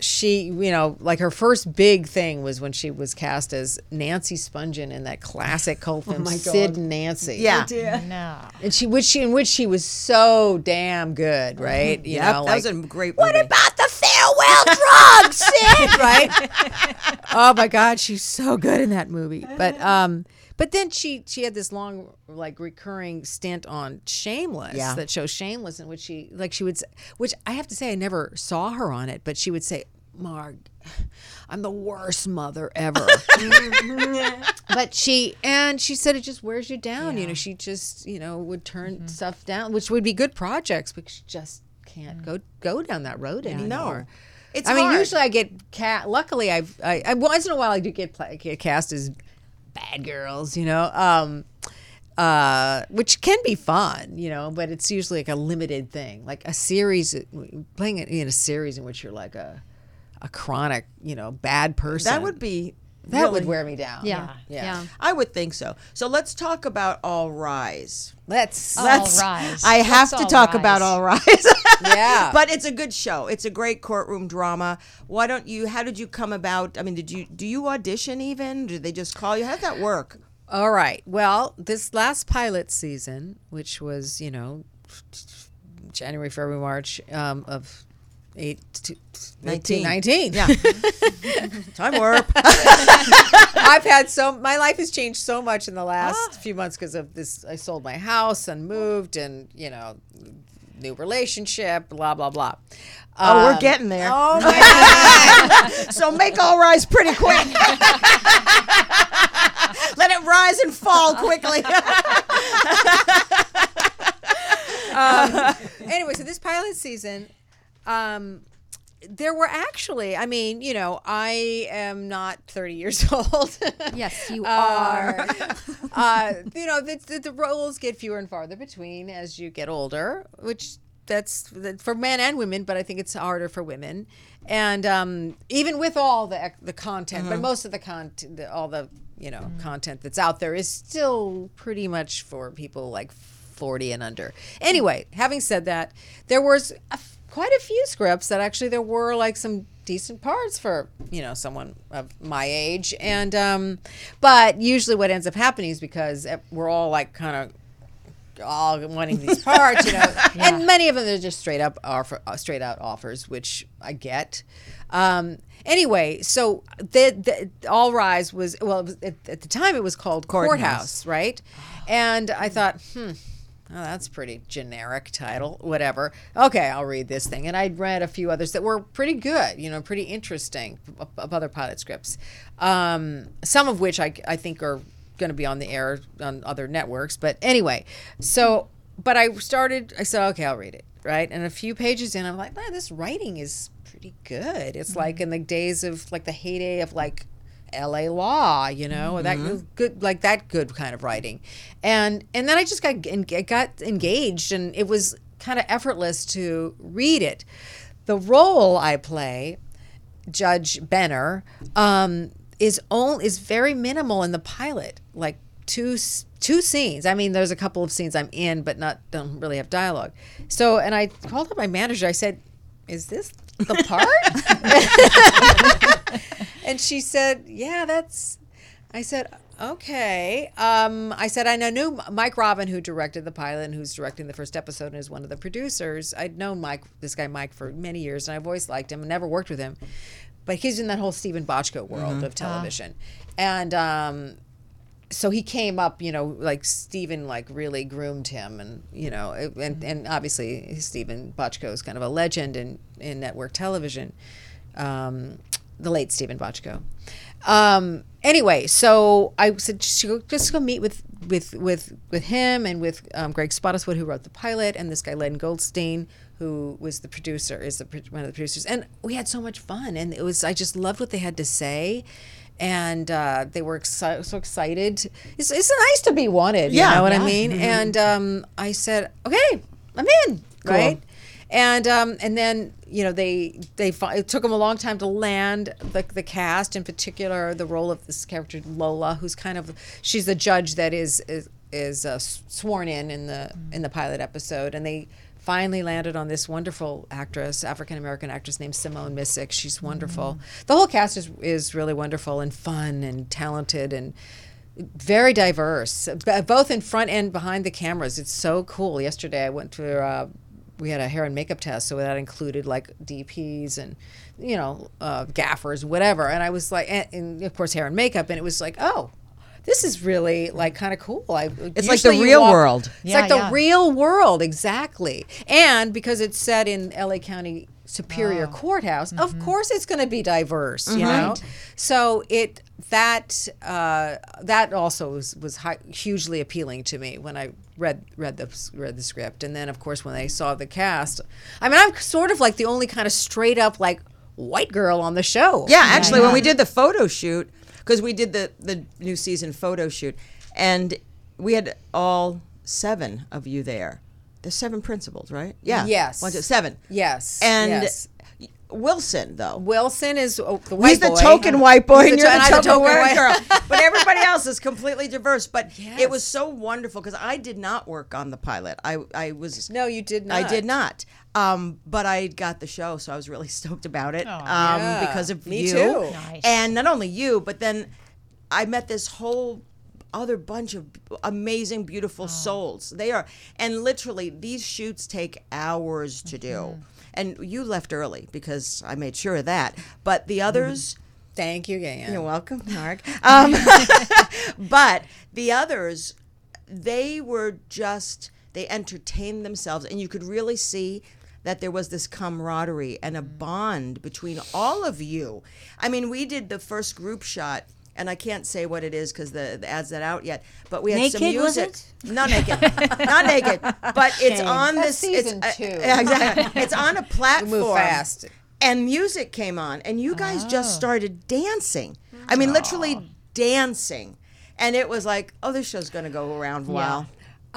she, you know, like her first big thing was when she was cast as Nancy Spungen in that classic cult film Sid and Nancy. Yeah. No. and she which she in which she was so damn good, right? You Yep, know, that was a great Movie. What about the farewell drugs, Sid? right? oh my God, she's so good in that movie. But um, but then she she had this long like recurring stint on Shameless Yeah. that show Shameless in which she like she would which I have to say I never saw her on it, but she would say, Marg, I'm the worst mother ever. but she and she said it just wears you down. You know, she just you know would turn mm-hmm. stuff down, which would be good projects, but she just can't go mm. go down that road anymore. It's I mean, usually I get cat. Luckily, I've I, I once in a while I do get, pla get cast as bad girls, you know, um, uh, which can be fun, you know, but it's usually like a limited thing, like a series playing it in a series in which you're like a a chronic, you know, bad person. that would be that would wear me down. Yeah. Yeah. Yeah. I would think so. So let's talk about All Rise. Let's All Let's. Rise. I have Let's to All talk about All Rise. Yeah. but it's a good show. It's a great courtroom drama. Why don't you? How did you come about? I mean, did you do you audition even? Did they just call you? How did that work? All right. Well, this last pilot season, which was, you know, January, February, March um, of eight to 19. 19. Yeah. Time warp. I've had so my life has changed so much in the last few months because of this. I sold my house and moved, and you know, new relationship, blah blah blah. Oh, we're Um, getting there. Oh my God. So make All Rise pretty quick. Let it rise and fall quickly. anyway, so this pilot season, um, there were actually, I mean, you know, I am not 30 years old. Yes, you are. uh, you know, the, the, the roles get fewer and farther between as you get older, which that's that- for men and women, but I think it's harder for women. And um, even with all the the content, but most of the content, all the you know content that's out there is still pretty much for people like 40 and under. Anyway, having said that, there was a quite a few scripts that actually there were like some decent parts for you know someone of my age and um but usually what ends up happening is because eh, we're all like kind of all wanting these parts, you know, and many of them are just straight up offer, uh, straight out offers, which I get. Um, anyway, so the, the All Rise was well it was, at, at the time it was called Courthouse, Courthouse. right? And I thought, hmm. Oh, that's a pretty generic title. Whatever. Okay, I'll read this thing. And I'd read a few others that were pretty good, you know, pretty interesting of, other pilot scripts. Um, some of which I, I think are going to be on the air on other networks. But anyway, so, but I started, I said, okay, I'll read it. Right. And a few pages in, I'm like, man, this writing is pretty good. It's like in the days of like the heyday of like LA law, you know, that good, like that good kind of writing. And, and then I just got, got engaged and it was kind of effortless to read it. The role I play, Judge Benner, um, is only is very minimal in the pilot, like two two scenes. I mean, there's a couple of scenes I'm in, but not don't really have dialogue. So, and I called up my manager. I said, "Is this the part?" and she said, "Yeah, that's." I said, "Okay." Um, I said, "I knew Mike Robin, who directed the pilot and who's directing the first episode and is one of the producers. I'd known Mike, this guy Mike, for many years, and I've always liked him and never worked with him, but he's in that whole Steven Bochco world of television, and." Um, so he came up, you know, like Steven like really groomed him, and you know, and and obviously Steven Bochco is kind of a legend in in network television. Um, the late Steven Bochco. Um, anyway, so I said just go, go meet with with with with him and with um, Greg Spottiswood, who wrote the pilot, and this guy Len Goldstein, who was the producer, is the one of the producers, and we had so much fun, and it was I just loved what they had to say. And uh, they were exci- so excited. It's, it's nice to be wanted. Yeah. you know what I Yeah. mean. And um, I said, "Okay, I'm in." Right and um, and then you know they they it took them a long time to land the, the cast in particular the role of this character Lola who's kind of she's the judge that is is, is uh, sworn in in the in the pilot episode and they finally landed on this wonderful actress African American actress named Simone Missick she's wonderful the whole cast is is really wonderful and fun and talented and very diverse, both in front and behind the cameras. It's so cool. Yesterday, I went to uh, we had a hair and makeup test, so that included like DPs and you know uh, gaffers, whatever. And I was like, and, and of course, hair and makeup, and it was like, oh. This is really like kind of cool. I, uh, It's like the real walk- world. It's Yeah, like the yeah. real world, exactly. And because it's set in LA County Superior Courthouse, of mm-hmm. course it's going to be diverse, you mm-hmm. know. So it that uh, that also was was hi- hugely appealing to me when I read read the read the script, and then of course when I saw the cast, I mean I'm sort of like the only kind of straight up like white girl on the show. Yeah, actually, when we did the photo shoot, because we did the the new season photo shoot, and we had all seven of you there. There's seven principals, right? Yeah. Yes. One, two, seven. Yes. And yes. Wilson, though. Wilson is oh, the white He's the boy. token white boy, He's and the you're to- the I'm token, white white- girl. But everybody else is completely diverse. But it was so wonderful because I did not work on the pilot. I I was No, you did not. I did not. Um, but I got the show, so I was really stoked about it um, Yeah, because of me you. too. Nice. And not only you, but then I met this whole other bunch of amazing, beautiful souls. They are, and literally, these shoots take hours to do. Mm-hmm. And you left early because I made sure of that. But the mm-hmm. others. Thank you, Gayan. You're welcome, Marg. Um, but the others, they were just, they entertained themselves, and you could really see that there was this camaraderie and a mm-hmm. bond between all of you. I mean, we did the first group shot. And I can't say what it is because the, the ad's not out yet. But we had some Naked, was music. Not naked, not naked. But it's on That's this. season it's, two. Uh, exactly. It's on a platform Move fast. and music came on and you guys just started dancing i mean literally dancing and it was like oh this show's going to go around a while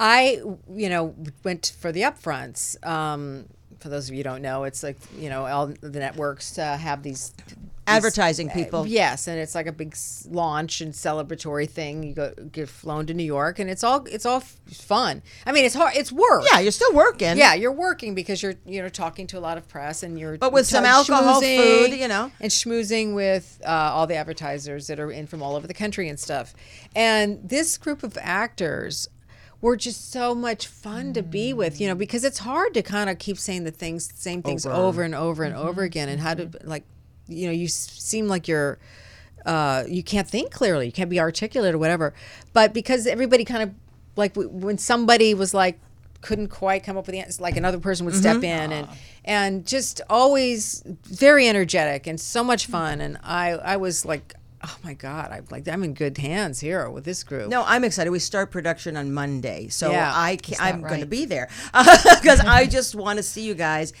I, you know, went for the upfronts. Um, for those of you who don't know, it's like you know all the networks uh, have these advertising people Yes, and it's like a big launch and celebratory thing. You go get flown to New York, and it's all it's all f- fun. I mean, it's hard. It's work. yeah you're still working Yeah, you're working because you're you know talking to a lot of press and you're But with some alcohol, food, you know. and schmoozing with uh, all the advertisers that are in from all over the country and stuff. And this group of actors were just so much fun to be with, you know, mm. because it's hard to kind of keep saying the things, same things over, and over and over mm-hmm. again, and how to mm-hmm. like, you know, you seem like you're. Uh, you can't think clearly. You can't be articulate or whatever. But because everybody kind of like when somebody was like couldn't quite come up with the answer, like another person would step mm-hmm. in and ah. and just always very energetic and so much fun. And I I was like, oh my god, I'm like I'm in good hands here with this group. no i'm excited we start production on monday so Yeah. i can, i'm going to be there because i just want to see you guys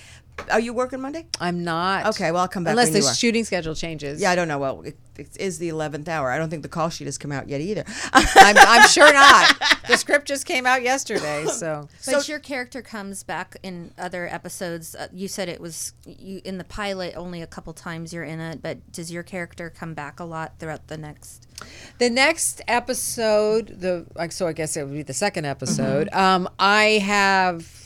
are you working monday I'm not. Okay, well, I'll come back unless when the you are. shooting schedule changes. yeah i don't know well it, it is the 11th hour i don't think the call sheet has come out yet either I'm, I'm sure not. The script just came out yesterday, so But your character comes back in other episodes. Uh, you said it was you in the pilot only a couple times you're in it, but does your character come back a lot throughout the next? The next episode, the like, so I guess it would be the second episode. Um, I have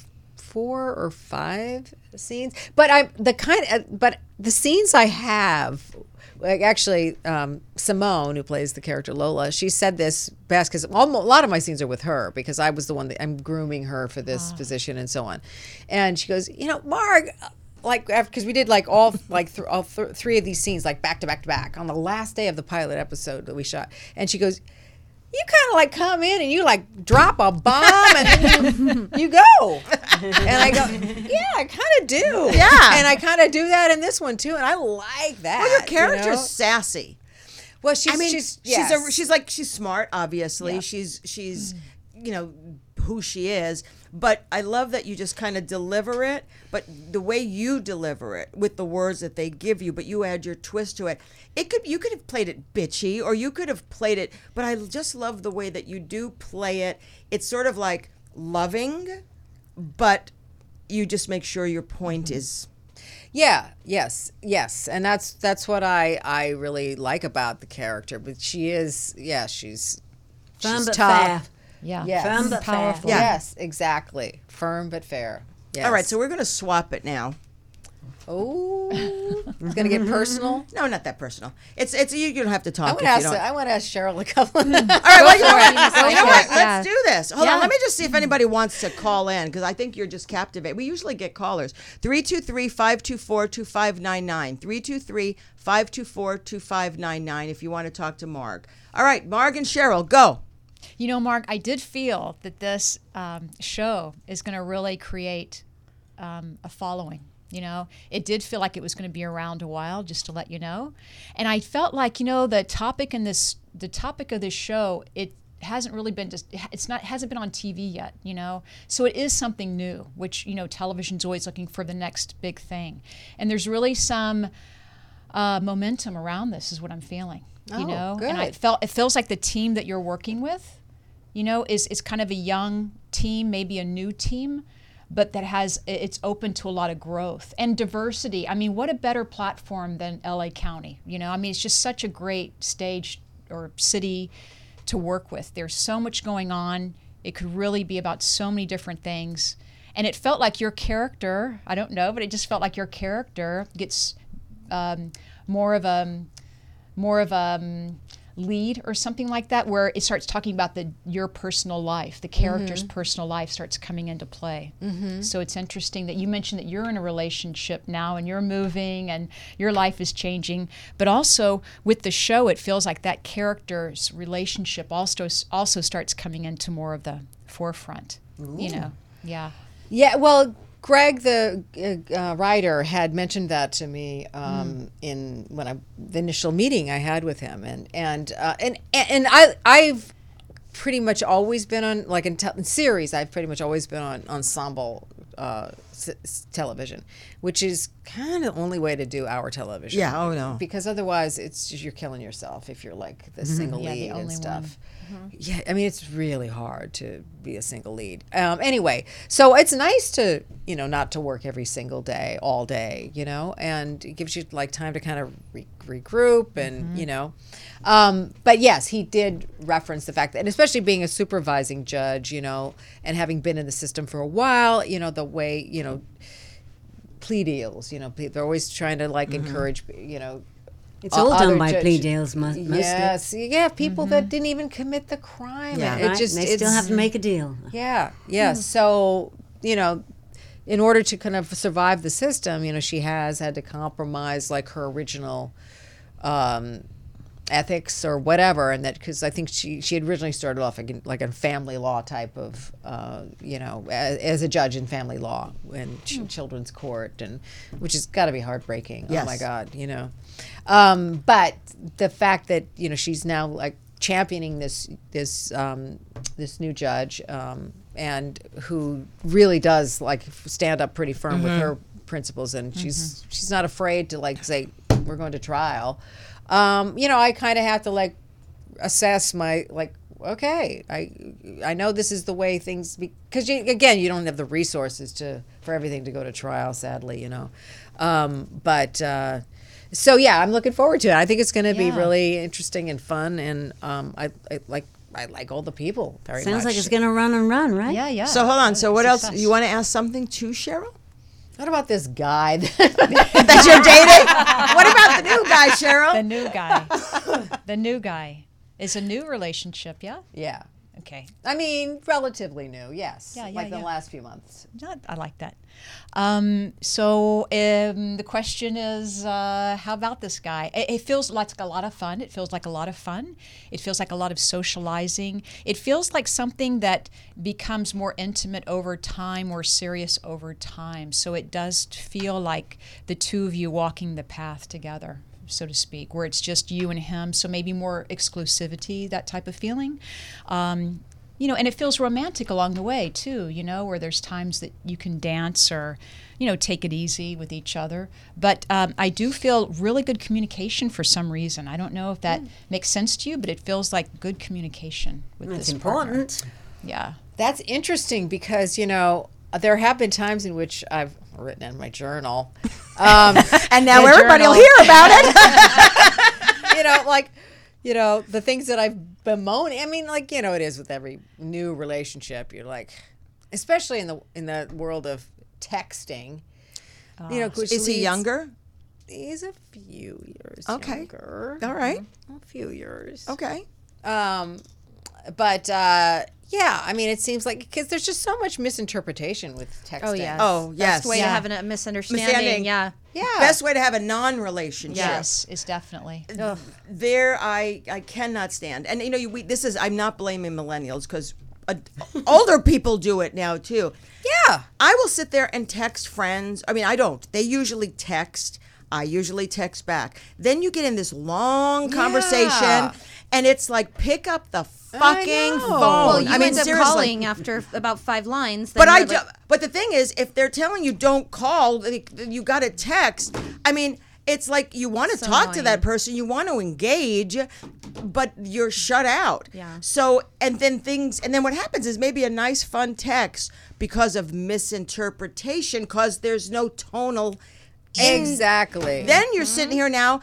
four or five scenes, but I'm the kind. Of, but the scenes I have, like actually, um, Simone, who plays the character Lola, she said this best because a lot of my scenes are with her because I was the one that I'm grooming her for this ah. position and so on, and she goes, you know, Marg uh, like because we did like all like th- all th- three of these scenes like back to back to back on the last day of the pilot episode that we shot and she goes you kind of like come in and you like drop a bomb and you, you go. And I go, yeah, I kind of do. Yeah. And I kind of do that in this one too. And I like that. Well, your you character's know? sassy. Well, she's, I mean, she's, she's a, she's like she's smart. Obviously, Yeah. she's she's mm. you know who she is. But I love that you just kind of deliver it, but the way you deliver it with the words that they give you, but you add your twist to it. It could you could have played it bitchy, or you could have played it. But I just love the way that you do play it. It's sort of like loving, but you just make sure your point is. Yeah, yes, yes, and that's that's what I I really like about the character. But she is, yeah, she's Firm she's but tough. fair. Yeah. Yes. Firm but fair. Powerful. Yeah. Yes, exactly. Firm but fair. Yes. All right, so we're gonna swap it now. oh, it's gonna get personal. No, not that personal. It's it's you, you don't have to talk. I if want you to ask. don't. I want to ask Cheryl a couple. All right, well, you know for what? it. You know Go what? for it. Let's Yeah. do this. Hold on. Yeah. Let me just see if anybody wants to call in because I think you're just captivated. We usually get callers. 323 524 2599. 323 524 2599 if you want to talk to Marg. All right, Marg and Cheryl, go. You know, Marg, I did feel that this um, show is going to really create um, a following. You know, it did feel like it was going to be around a while, just to let you know. And I felt like, you know, the topic in this, the topic of this show, it hasn't really been just, it's not, hasn't been on TV yet, you know. So it is something new, which you know, television's always looking for the next big thing, and there's really some uh, momentum around this, is what I'm feeling. You Oh, know, and I felt it feels like the team that you're working with you know, is is kind of a young team, maybe a new team, but that has it's open to a lot of growth and diversity. I mean, what a better platform than LA County, you know? I mean, it's just such a great stage or city to work with. There's so much going on. It could really be about so many different things. And it felt like your character, I don't know, but it just felt like your character gets um, more of a more of a um, lead or something like that where it starts talking about the your personal life the character's mm-hmm. personal life starts coming into play. Mm-hmm. So it's interesting that you mentioned that you're in a relationship now and you're moving and your life is changing but also with the show it feels like that character's relationship also also starts coming into more of the forefront you know? Yeah. Yeah, well, Greg, the uh, uh, writer, had mentioned that to me um, in when I the initial meeting I had with him, and and uh, and and I I've pretty much always been on like in, te- in series. I've pretty much always been on ensemble uh, s- s- television, which is kind of the only way to do our television. Yeah, oh, no. because otherwise it's just, you're killing yourself if you're like the single Yeah, the lead and only stuff. Yeah, I mean it's really hard to be a single lead. Um, anyway, so it's nice to you know not to work every single day, all day, you know, and it gives you like time to kind of re- regroup and you know. Um, but yes, he did reference the fact that, and especially being a supervising judge, you know, and having been in the system for a while, you know, the way you know plea deals, you know, they're always trying to like mm-hmm. encourage, you know. It's all done by plea deals, mostly. Yes, yeah, people that mm-hmm. didn't even commit the crime. Yeah. it Right? just they still have to make a deal. yeah, yeah. Mm. So you know, in order to kind of survive the system, you know, she has had to compromise like her original um, ethics or whatever, and that because I think she she had originally started off like, in, like a family law type of uh, you know as, as a judge in family law and ch- children's court, and which has got to be heartbreaking. Oh my God, you know. Um, but the fact that you know she's now like championing this this um, this new judge um, and who really does like stand up pretty firm with her principles and she's she's not afraid to like say we're going to trial um, you know i kind of have to like assess my like okay i i know this is the way things because you, again you don't have the resources to for everything to go to trial sadly you know um, but uh, so yeah i'm looking forward to it i think it's going to be really interesting and fun and um, I, I like i like all the people very much Sounds like it's going to run and run, right? yeah yeah So hold on. So what else? You want to ask something to Cheryl? What about this guy That you're dating? what about the new guy, Cheryl? the new guy the new guy It's a new relationship yeah yeah Okay. I mean, relatively new, yes. Yeah, yeah, like the last few months. Not, I like that. Um, so um, the question is, uh, how about this guy? It, it feels like a lot of fun. It feels like a lot of fun. It feels like a lot of socializing. It feels like something that becomes more intimate over time, more serious over time. So it does feel like the two of you walking the path together. So to speak, where it's just you and him, so maybe more exclusivity, that type of feeling. Um, you know, and it feels romantic along the way too, you know, where there's times that you can dance or, you know, take it easy with each other. But um, I do feel really good communication for some reason. I don't know if that makes sense to you, but it feels like good communication with That's this partner. important. Yeah. That's interesting because, you know, there have been times in which I've written in my journal. Um, And now everybody will hear about it. you know, like, you know, the things that I've bemoaning. I mean, like, you know, it is with every new relationship. You're like, especially in the in the world of texting. you know, which Is he younger? He's a few years Okay. younger. All right. A few years. Okay. Um, but uh, yeah, I mean, it seems like because there's just so much misinterpretation with texting. Oh yeah. Oh, yes. Best way Yeah. to have a misunderstanding. Misunderstanding. Yeah. yeah. Best way to have a non-relationship. Yes, is definitely. there I I cannot stand. And you know, we, this is I'm not blaming millennials because uh, older people do it now too. Yeah. I will sit there and text friends. I mean, I don't. They usually text. I usually text back. Then you get in this long conversation, Yeah. and it's like pick up the fucking know. phone. Well, you I mean, end up seriously. calling after about five lines. But I you're do, like, but the thing is, if they're telling you don't call, you got to text. I mean, it's like you want to So talk to that person, you want to engage, but you're shut out. Yeah. So and then things, and then what happens is maybe a nice fun text because of misinterpretation, because there's no tonal. in- Exactly. Then you're sitting mm-hmm. here now.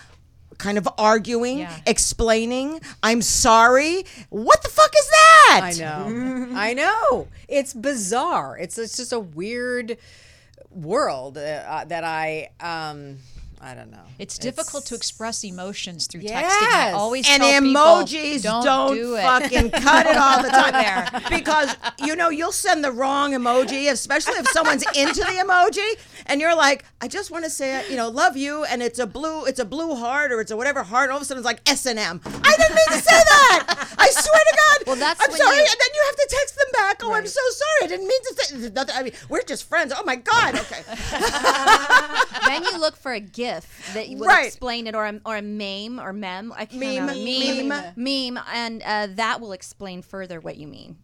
Kind of arguing, Yeah. explaining. I'm sorry. What the fuck is that? I know. I know. It's bizarre. It's it's just a weird world uh, that I um I don't know. It's difficult to express emotions through texting. I always and tell people, emojis don't, don't, do it. fucking cut it all the time. There because you know you'll send the wrong emoji especially if someone's into the emoji and you're like i just want to say you know love you and it's a blue it's a blue heart or it's a whatever heart and all of a sudden it's like s&m i didn't mean to say that! I swear to god! Well, that's i'm sorry you- and then you have to text them back. Oh i'm so sorry i didn't mean to say nothing i mean we're just friends. Oh my god okay. Then you look for a GIF that would Right. explain it, or a, or a meme or mem. I can't Meme, remember. meme, meme, and uh, that will explain further what you mean.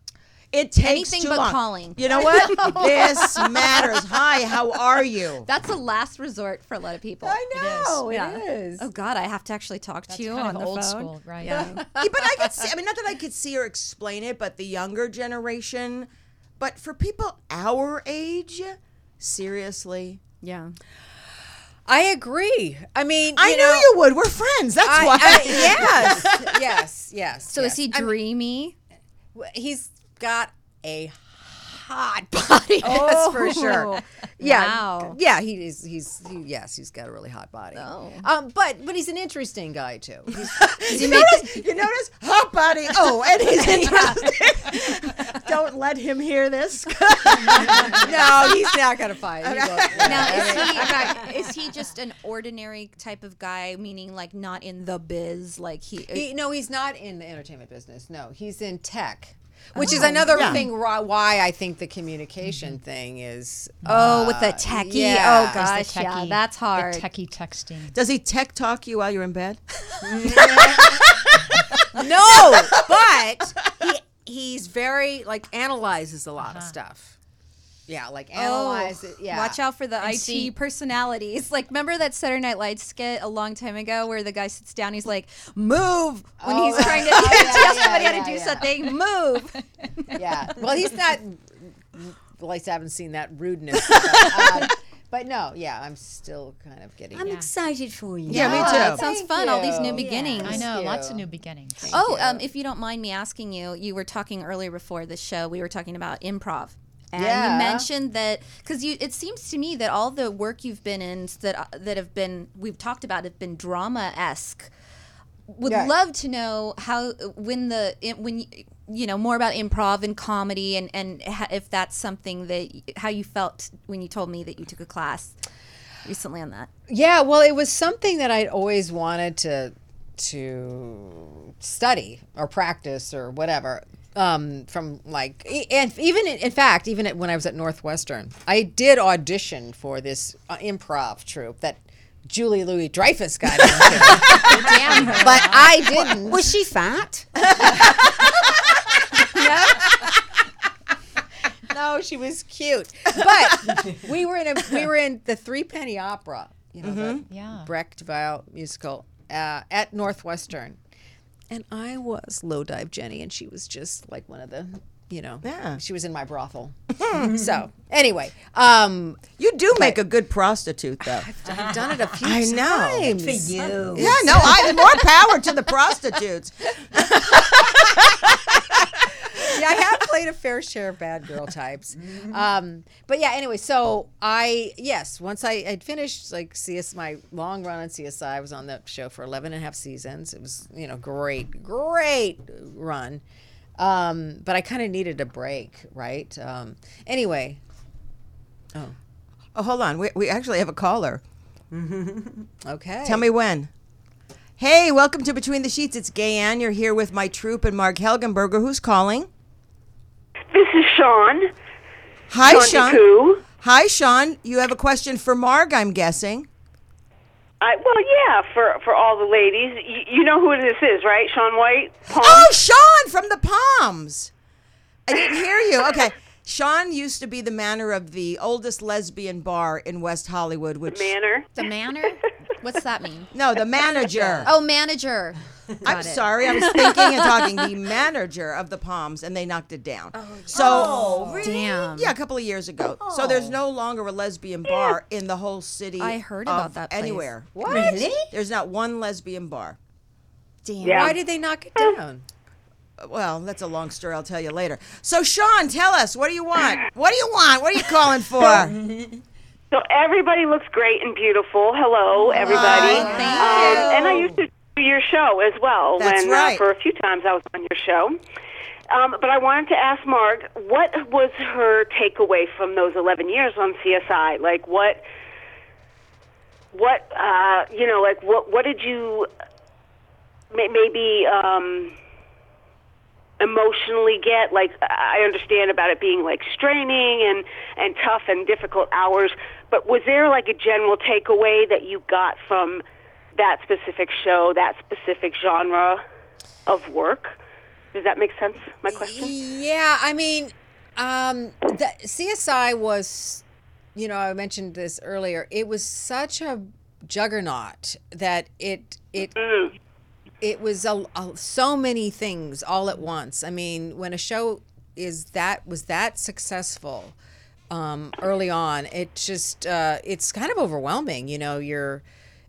it takes Anything too but long. calling. you know what this matters hi how are you That's a last resort for a lot of people. I know. Yeah. It is. Oh God, I have to actually talk to That's you kind on of the old phone. school, right? Yeah. Yeah, but I could see. I mean, not that I could see or explain it, but the younger generation. But for people our age, seriously, yeah. I agree. I mean, I you knew know, you would. We're friends. That's I- why. I- yes, yes, yes. So yes. is he I mean, dreamy? he's got a hot body. that's for sure. Oh, Yeah, wow. yeah. He is. He's. He, yes, he's got a really hot body. Oh. Um, but but he's an interesting guy too. He's, you notice? You notice? Hot body. Oh, and he's interesting. Don't let him hear this. no, he's not gonna fight. He won't. Now is he is he just an ordinary type of guy, meaning like not in the biz, like he? He, no, he's not in the entertainment business. No, he's in tech, which is another yeah. thing why, why I think the communication thing is. oh, with the uh, techie. yeah. Oh Is the gosh, yeah, techie- that's hard. The techie texting. Does he tech talk you while you're in bed? No, but he he's very like analyzes a lot of stuff. Yeah, like analyze it. Yeah, Oh, Watch out for the IT see- personalities. Like, remember that Saturday Night Live skit a long time ago where the guy sits down, he's like, "Move!" when Oh, he's right. trying to Oh, yeah, tell yeah, somebody how yeah, to do yeah. something. Move. Yeah. Well, he's not. Well, I haven't seen that rudeness. But, um, but no, yeah, I'm still kind of getting. I'm excited for you. Yeah, me Oh, too. That sounds Thank fun. All these new you. beginnings. I know, you. lots of new beginnings. Oh, um, if you don't mind me asking you, you were talking earlier before the show. We were talking about improv, and Yeah. you mentioned that because you. It seems to me that all the work you've been in that uh, that have been we've talked about have been drama esque. Would Yeah. love to know how when the when you, you know, more about improv and comedy, and and if that's something that how you felt when you told me that you took a class recently on that. Yeah, well, it was something that I'd always wanted to to study or practice or whatever. Um, from like, e- and even in, in fact, even at, when I was at Northwestern, I did audition for this uh, improv troupe that Julia Louis-Dreyfus got into, Damn her. but I didn't. Was she fat? no, No, she was cute. But we were in a we were in the Threepenny Opera, you know, the Yeah. Brecht Weill musical uh, at Northwestern, and I was low dive Jenny, and she was just like one of the. You know, Yeah. she was in my brothel. so anyway, um, You do make a good prostitute, though. I've done it a few I know. times. For you. Yeah, no, I more power to the prostitutes. yeah, I have played a fair share of bad girl types. Um, but yeah, anyway, so I, yes, once I had finished like CS, my long run on CSI, I was on the show for 11 and a half seasons. It was, you know, great, great run. Um, but I kind of needed a break, right? Um, anyway, Oh, Oh, hold on. We, we actually have a caller. okay. Tell me when. Hey, welcome to Between the Sheets. It's Gay Ann. You're here with my troop and Marg Helgenberger. Who's calling? This is Sean. Hi, Sean Sean. DeCoo. Hi, Sean. You have a question for Marg, I'm guessing. I, well, yeah, for for all the ladies, you, you know who this is, right? Sean White. Palm? Oh, Sean from the Palms. I didn't hear you. Okay. Sean used to be the manor of the oldest lesbian bar in West Hollywood, which Manor. The manor? What's that mean? no, the manager. Oh, manager. I'm it. sorry, I was thinking and talking. The manager of the Palms, and they knocked it down. Oh, so, Damn. yeah, a couple of years ago. So there's no longer a lesbian bar in the whole city. I heard of about that place. anywhere. What? Really? There's not one lesbian bar. Damn. Yeah. Why did they knock it down? Well, that's a long story. I'll tell you later. So, Sean, tell us what do you want? What do you want? What are you calling for? So everybody looks great and beautiful. Hello, everybody. Hi, thank Um, and I used to do your show as well. That's when right. uh, for a few times I was on your show. Um, but I wanted to ask Marg, what was her takeaway from those 11 years on CSI? Like, what, what, uh, you know, like, what, what did you may- maybe um, emotionally get? Like, I understand about it being like straining and and tough and difficult hours, but was there like a general takeaway that you got from that specific show, that specific genre of work? Does that make sense? My question. Yeah, I mean, um, the CSI was, you know, I mentioned this earlier. It was such a juggernaut that it it Mm. it was a, a, so many things all at once. I mean, when a show is that was that successful um, early on, it just uh, it's kind of overwhelming. You know, you're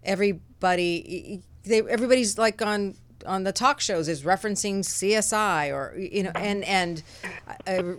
everybody they everybody's like on on the talk shows is referencing CSI or you know and and. Uh,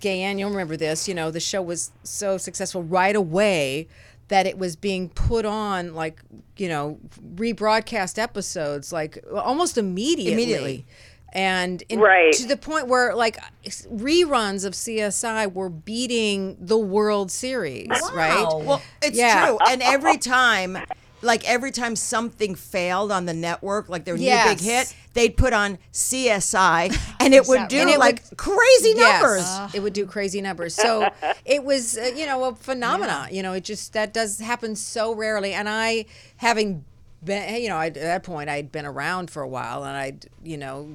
Gayanne, you'll remember this. You know, the show was so successful right away that it was being put on like you know rebroadcast episodes like almost immediately. Immediately. And in, Right. to the point where like reruns of CSI were beating the World Series, right? Well, it's Yeah. true. And every time, like every time something failed on the network, like their new Yes. big hit, they'd put on CSI and it would do it like would- crazy numbers. Yes, it would do crazy numbers. So it was, uh, you know, a phenomena. You know, it just that does happen so rarely. And I, having been, you know, I, at that point I'd been around for a while, and I'd, you know,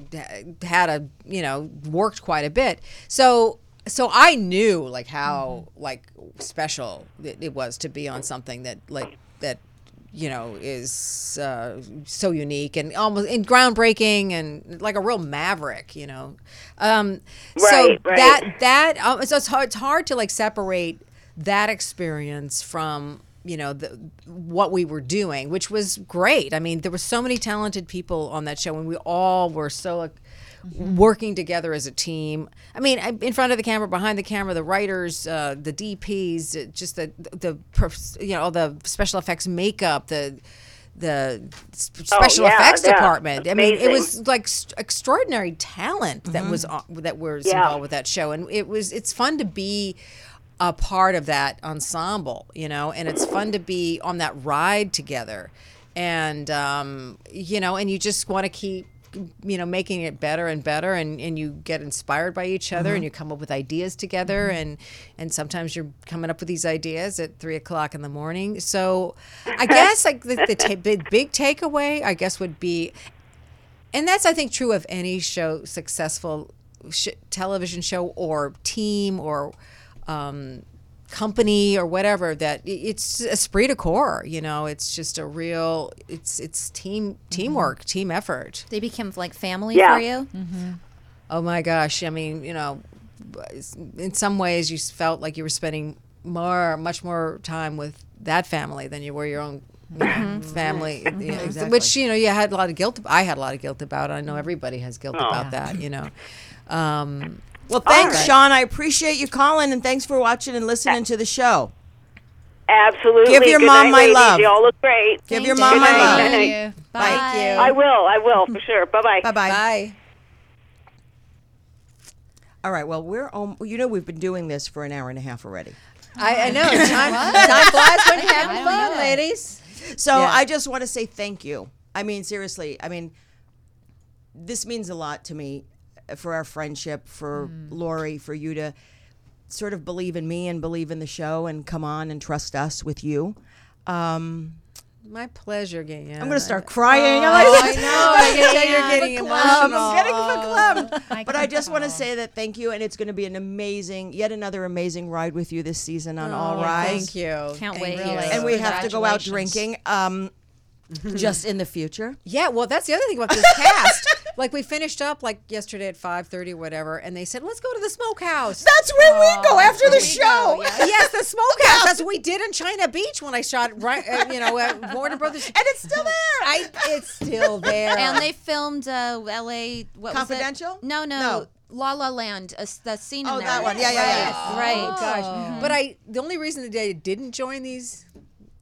had a, you know, worked quite a bit. So. So I knew like how like special it, it was to be on something that like that you know is uh, so unique and almost and groundbreaking and like a real maverick you know um, so Right, right. that that um, so it's hard, it's hard to like separate that experience from you know the what we were doing which was great i mean there were so many talented people on that show and we all were so like working together as a team i mean in front of the camera behind the camera the writers uh, the dps uh, just the the, you know all the special effects makeup the the special Oh, yeah, effects yeah. department. I mean, it was like st- extraordinary talent that was on, that was Yeah. involved with that show, and it was it's fun to be a part of that ensemble, you know, and it's fun to be on that ride together, and um, you know, and you just want to keep you know making it better and better and, and you get inspired by each other and you come up with ideas together and and sometimes you're coming up with these ideas at three o'clock in the morning. So i guess like the, the ta- big, big takeaway i guess would be and that's i think true of any show successful sh- television show or team or um, company or whatever that it's esprit de corps you know? It's just a real it's it's team teamwork mm-hmm. team effort. They became like family Yeah. for you. Mm-hmm. oh my gosh i mean you know in some ways you felt like you were spending more much more time with that family than you were your own you know, mm-hmm. family. You know, which you know you had a lot of guilt i had a lot of guilt about i know everybody has guilt oh, about that you know? Um, Well, thanks, right. Sean. I appreciate you calling, and thanks for watching and listening to the show. Absolutely. Give your Good mom night, my ladies. love. You all look great. Give your mom you. my love. night. Thank Bye. you. I will. I will for sure. Bye bye. Bye bye. bye All right. Well, we're um, you know we've been doing this for an hour and a half already. I, I know time, time flies when you're having fun ladies So Yeah. I just want to say thank you. I mean, seriously. I mean, this means a lot to me for our friendship, for Lori, for you to sort of believe in me and believe in the show and come on and trust us with you. Um, my pleasure Gayan. I'm going to start crying. I'm Oh, like- I know. I can tell you're getting emotional. I'm getting verklempt. But I just want to say that thank you, and it's going to be an amazing, yet another amazing ride with you this season on All Rise. Thank you. Can't Thank wait. Really. And we have to go out drinking um, just in the future. Yeah, well, that's the other thing about this cast. Like we finished up like yesterday at five thirty, whatever, and they said, "Let's go to the smokehouse." That's where we go after the show. yes, the smokehouse. That's what we did in China Beach when I shot. Right, uh, you know, at Warner Brothers, And it's still there. I, it's still there. And they filmed uh, L.A. What Confidential? Was it? No, no, No. La La Land. A, the scene in Oh, there. that one. Yeah, yeah, yeah. Right. Right. Oh, gosh. But I the only reason that I didn't join these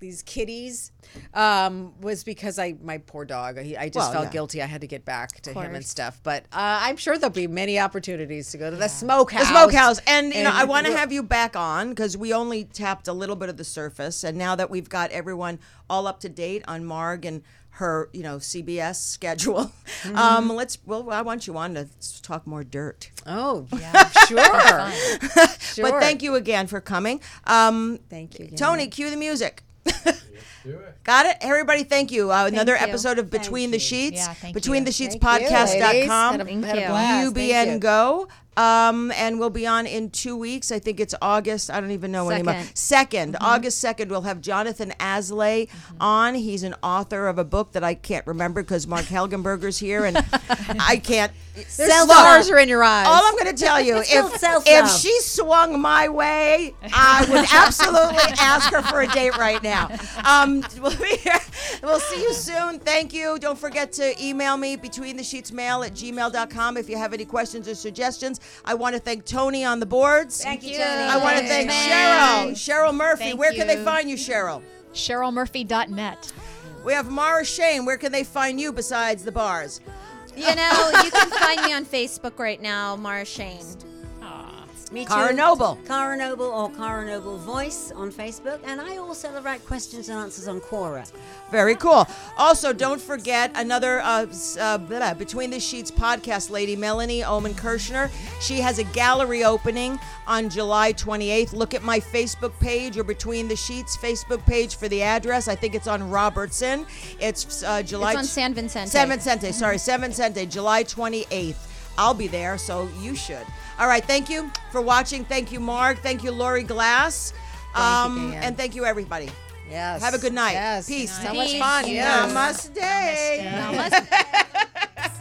these kitties um, was because I my poor dog. He, I just Well, felt yeah. guilty. I had to get back to him and stuff. But uh, I'm sure there'll be many opportunities to go to the smokehouse. The smokehouse. And, you know, I want to have you back on because we only tapped a little bit of the surface. And now that we've got everyone all up to date on Marg and her, you know, CBS schedule, um, let's, well, I want you on to talk more dirt. Oh, yeah, sure. sure. But thank you again for coming. Um, Thank you. again. Tony, cue the music. Got it? Everybody, thank you. Uh, another you. episode of Between the Sheets. Yeah, thank Between you. the Sheets Thank you, ladies. podcast.com. Had a- Thank had a you. blast. Thank UBN. Go. Um, and we'll be on in two weeks. I think it's August. I don't even know anymore. Second. 2nd August 2nd, we'll have Jonathan Aslay on. He's an author of a book that I can't remember because Marg Helgenberger's here and I can't. There's Look, stars are in your eyes. all I'm going to tell you, if, if she swung my way, I would absolutely ask her for a date right now. Um, we'll, be here. we'll see you soon. Thank you. Don't forget to email me between the sheets mail at gmail.com if you have any questions or suggestions. I want to thank Tony on the boards. Thank you, Tony. I want to thank Cheryl. Cheryl Murphy. Thank Where can they find you, Cheryl? CherylMurphy.net. We have Mara Shane. Where can they find you besides the bars? You know, you can find me on Facebook right now, Mara Shane. Me too. Cara Noble. Cara Noble or Cara Noble Voice on Facebook. And I also write questions and answers on Quora. Very cool. Also, don't forget another uh, uh, blah, Between the Sheets podcast, Lady Melanie Oman Kirshner. She has a gallery opening on July 28th. Look at my Facebook page or Between the Sheets Facebook page for the address. I think it's on Robertson. It's uh, July. It's on San Vicente. San Vicente, sorry, San Vicente, July 28th. I'll be there, so you should. All right, thank you for watching. Thank you, Marg. Thank you, Lori Glass. Thank um, Gayan. and thank you, everybody. Yes. Have a good night. Yes. Peace. So much fun. Peace. Yeah. Namaste. Namaste.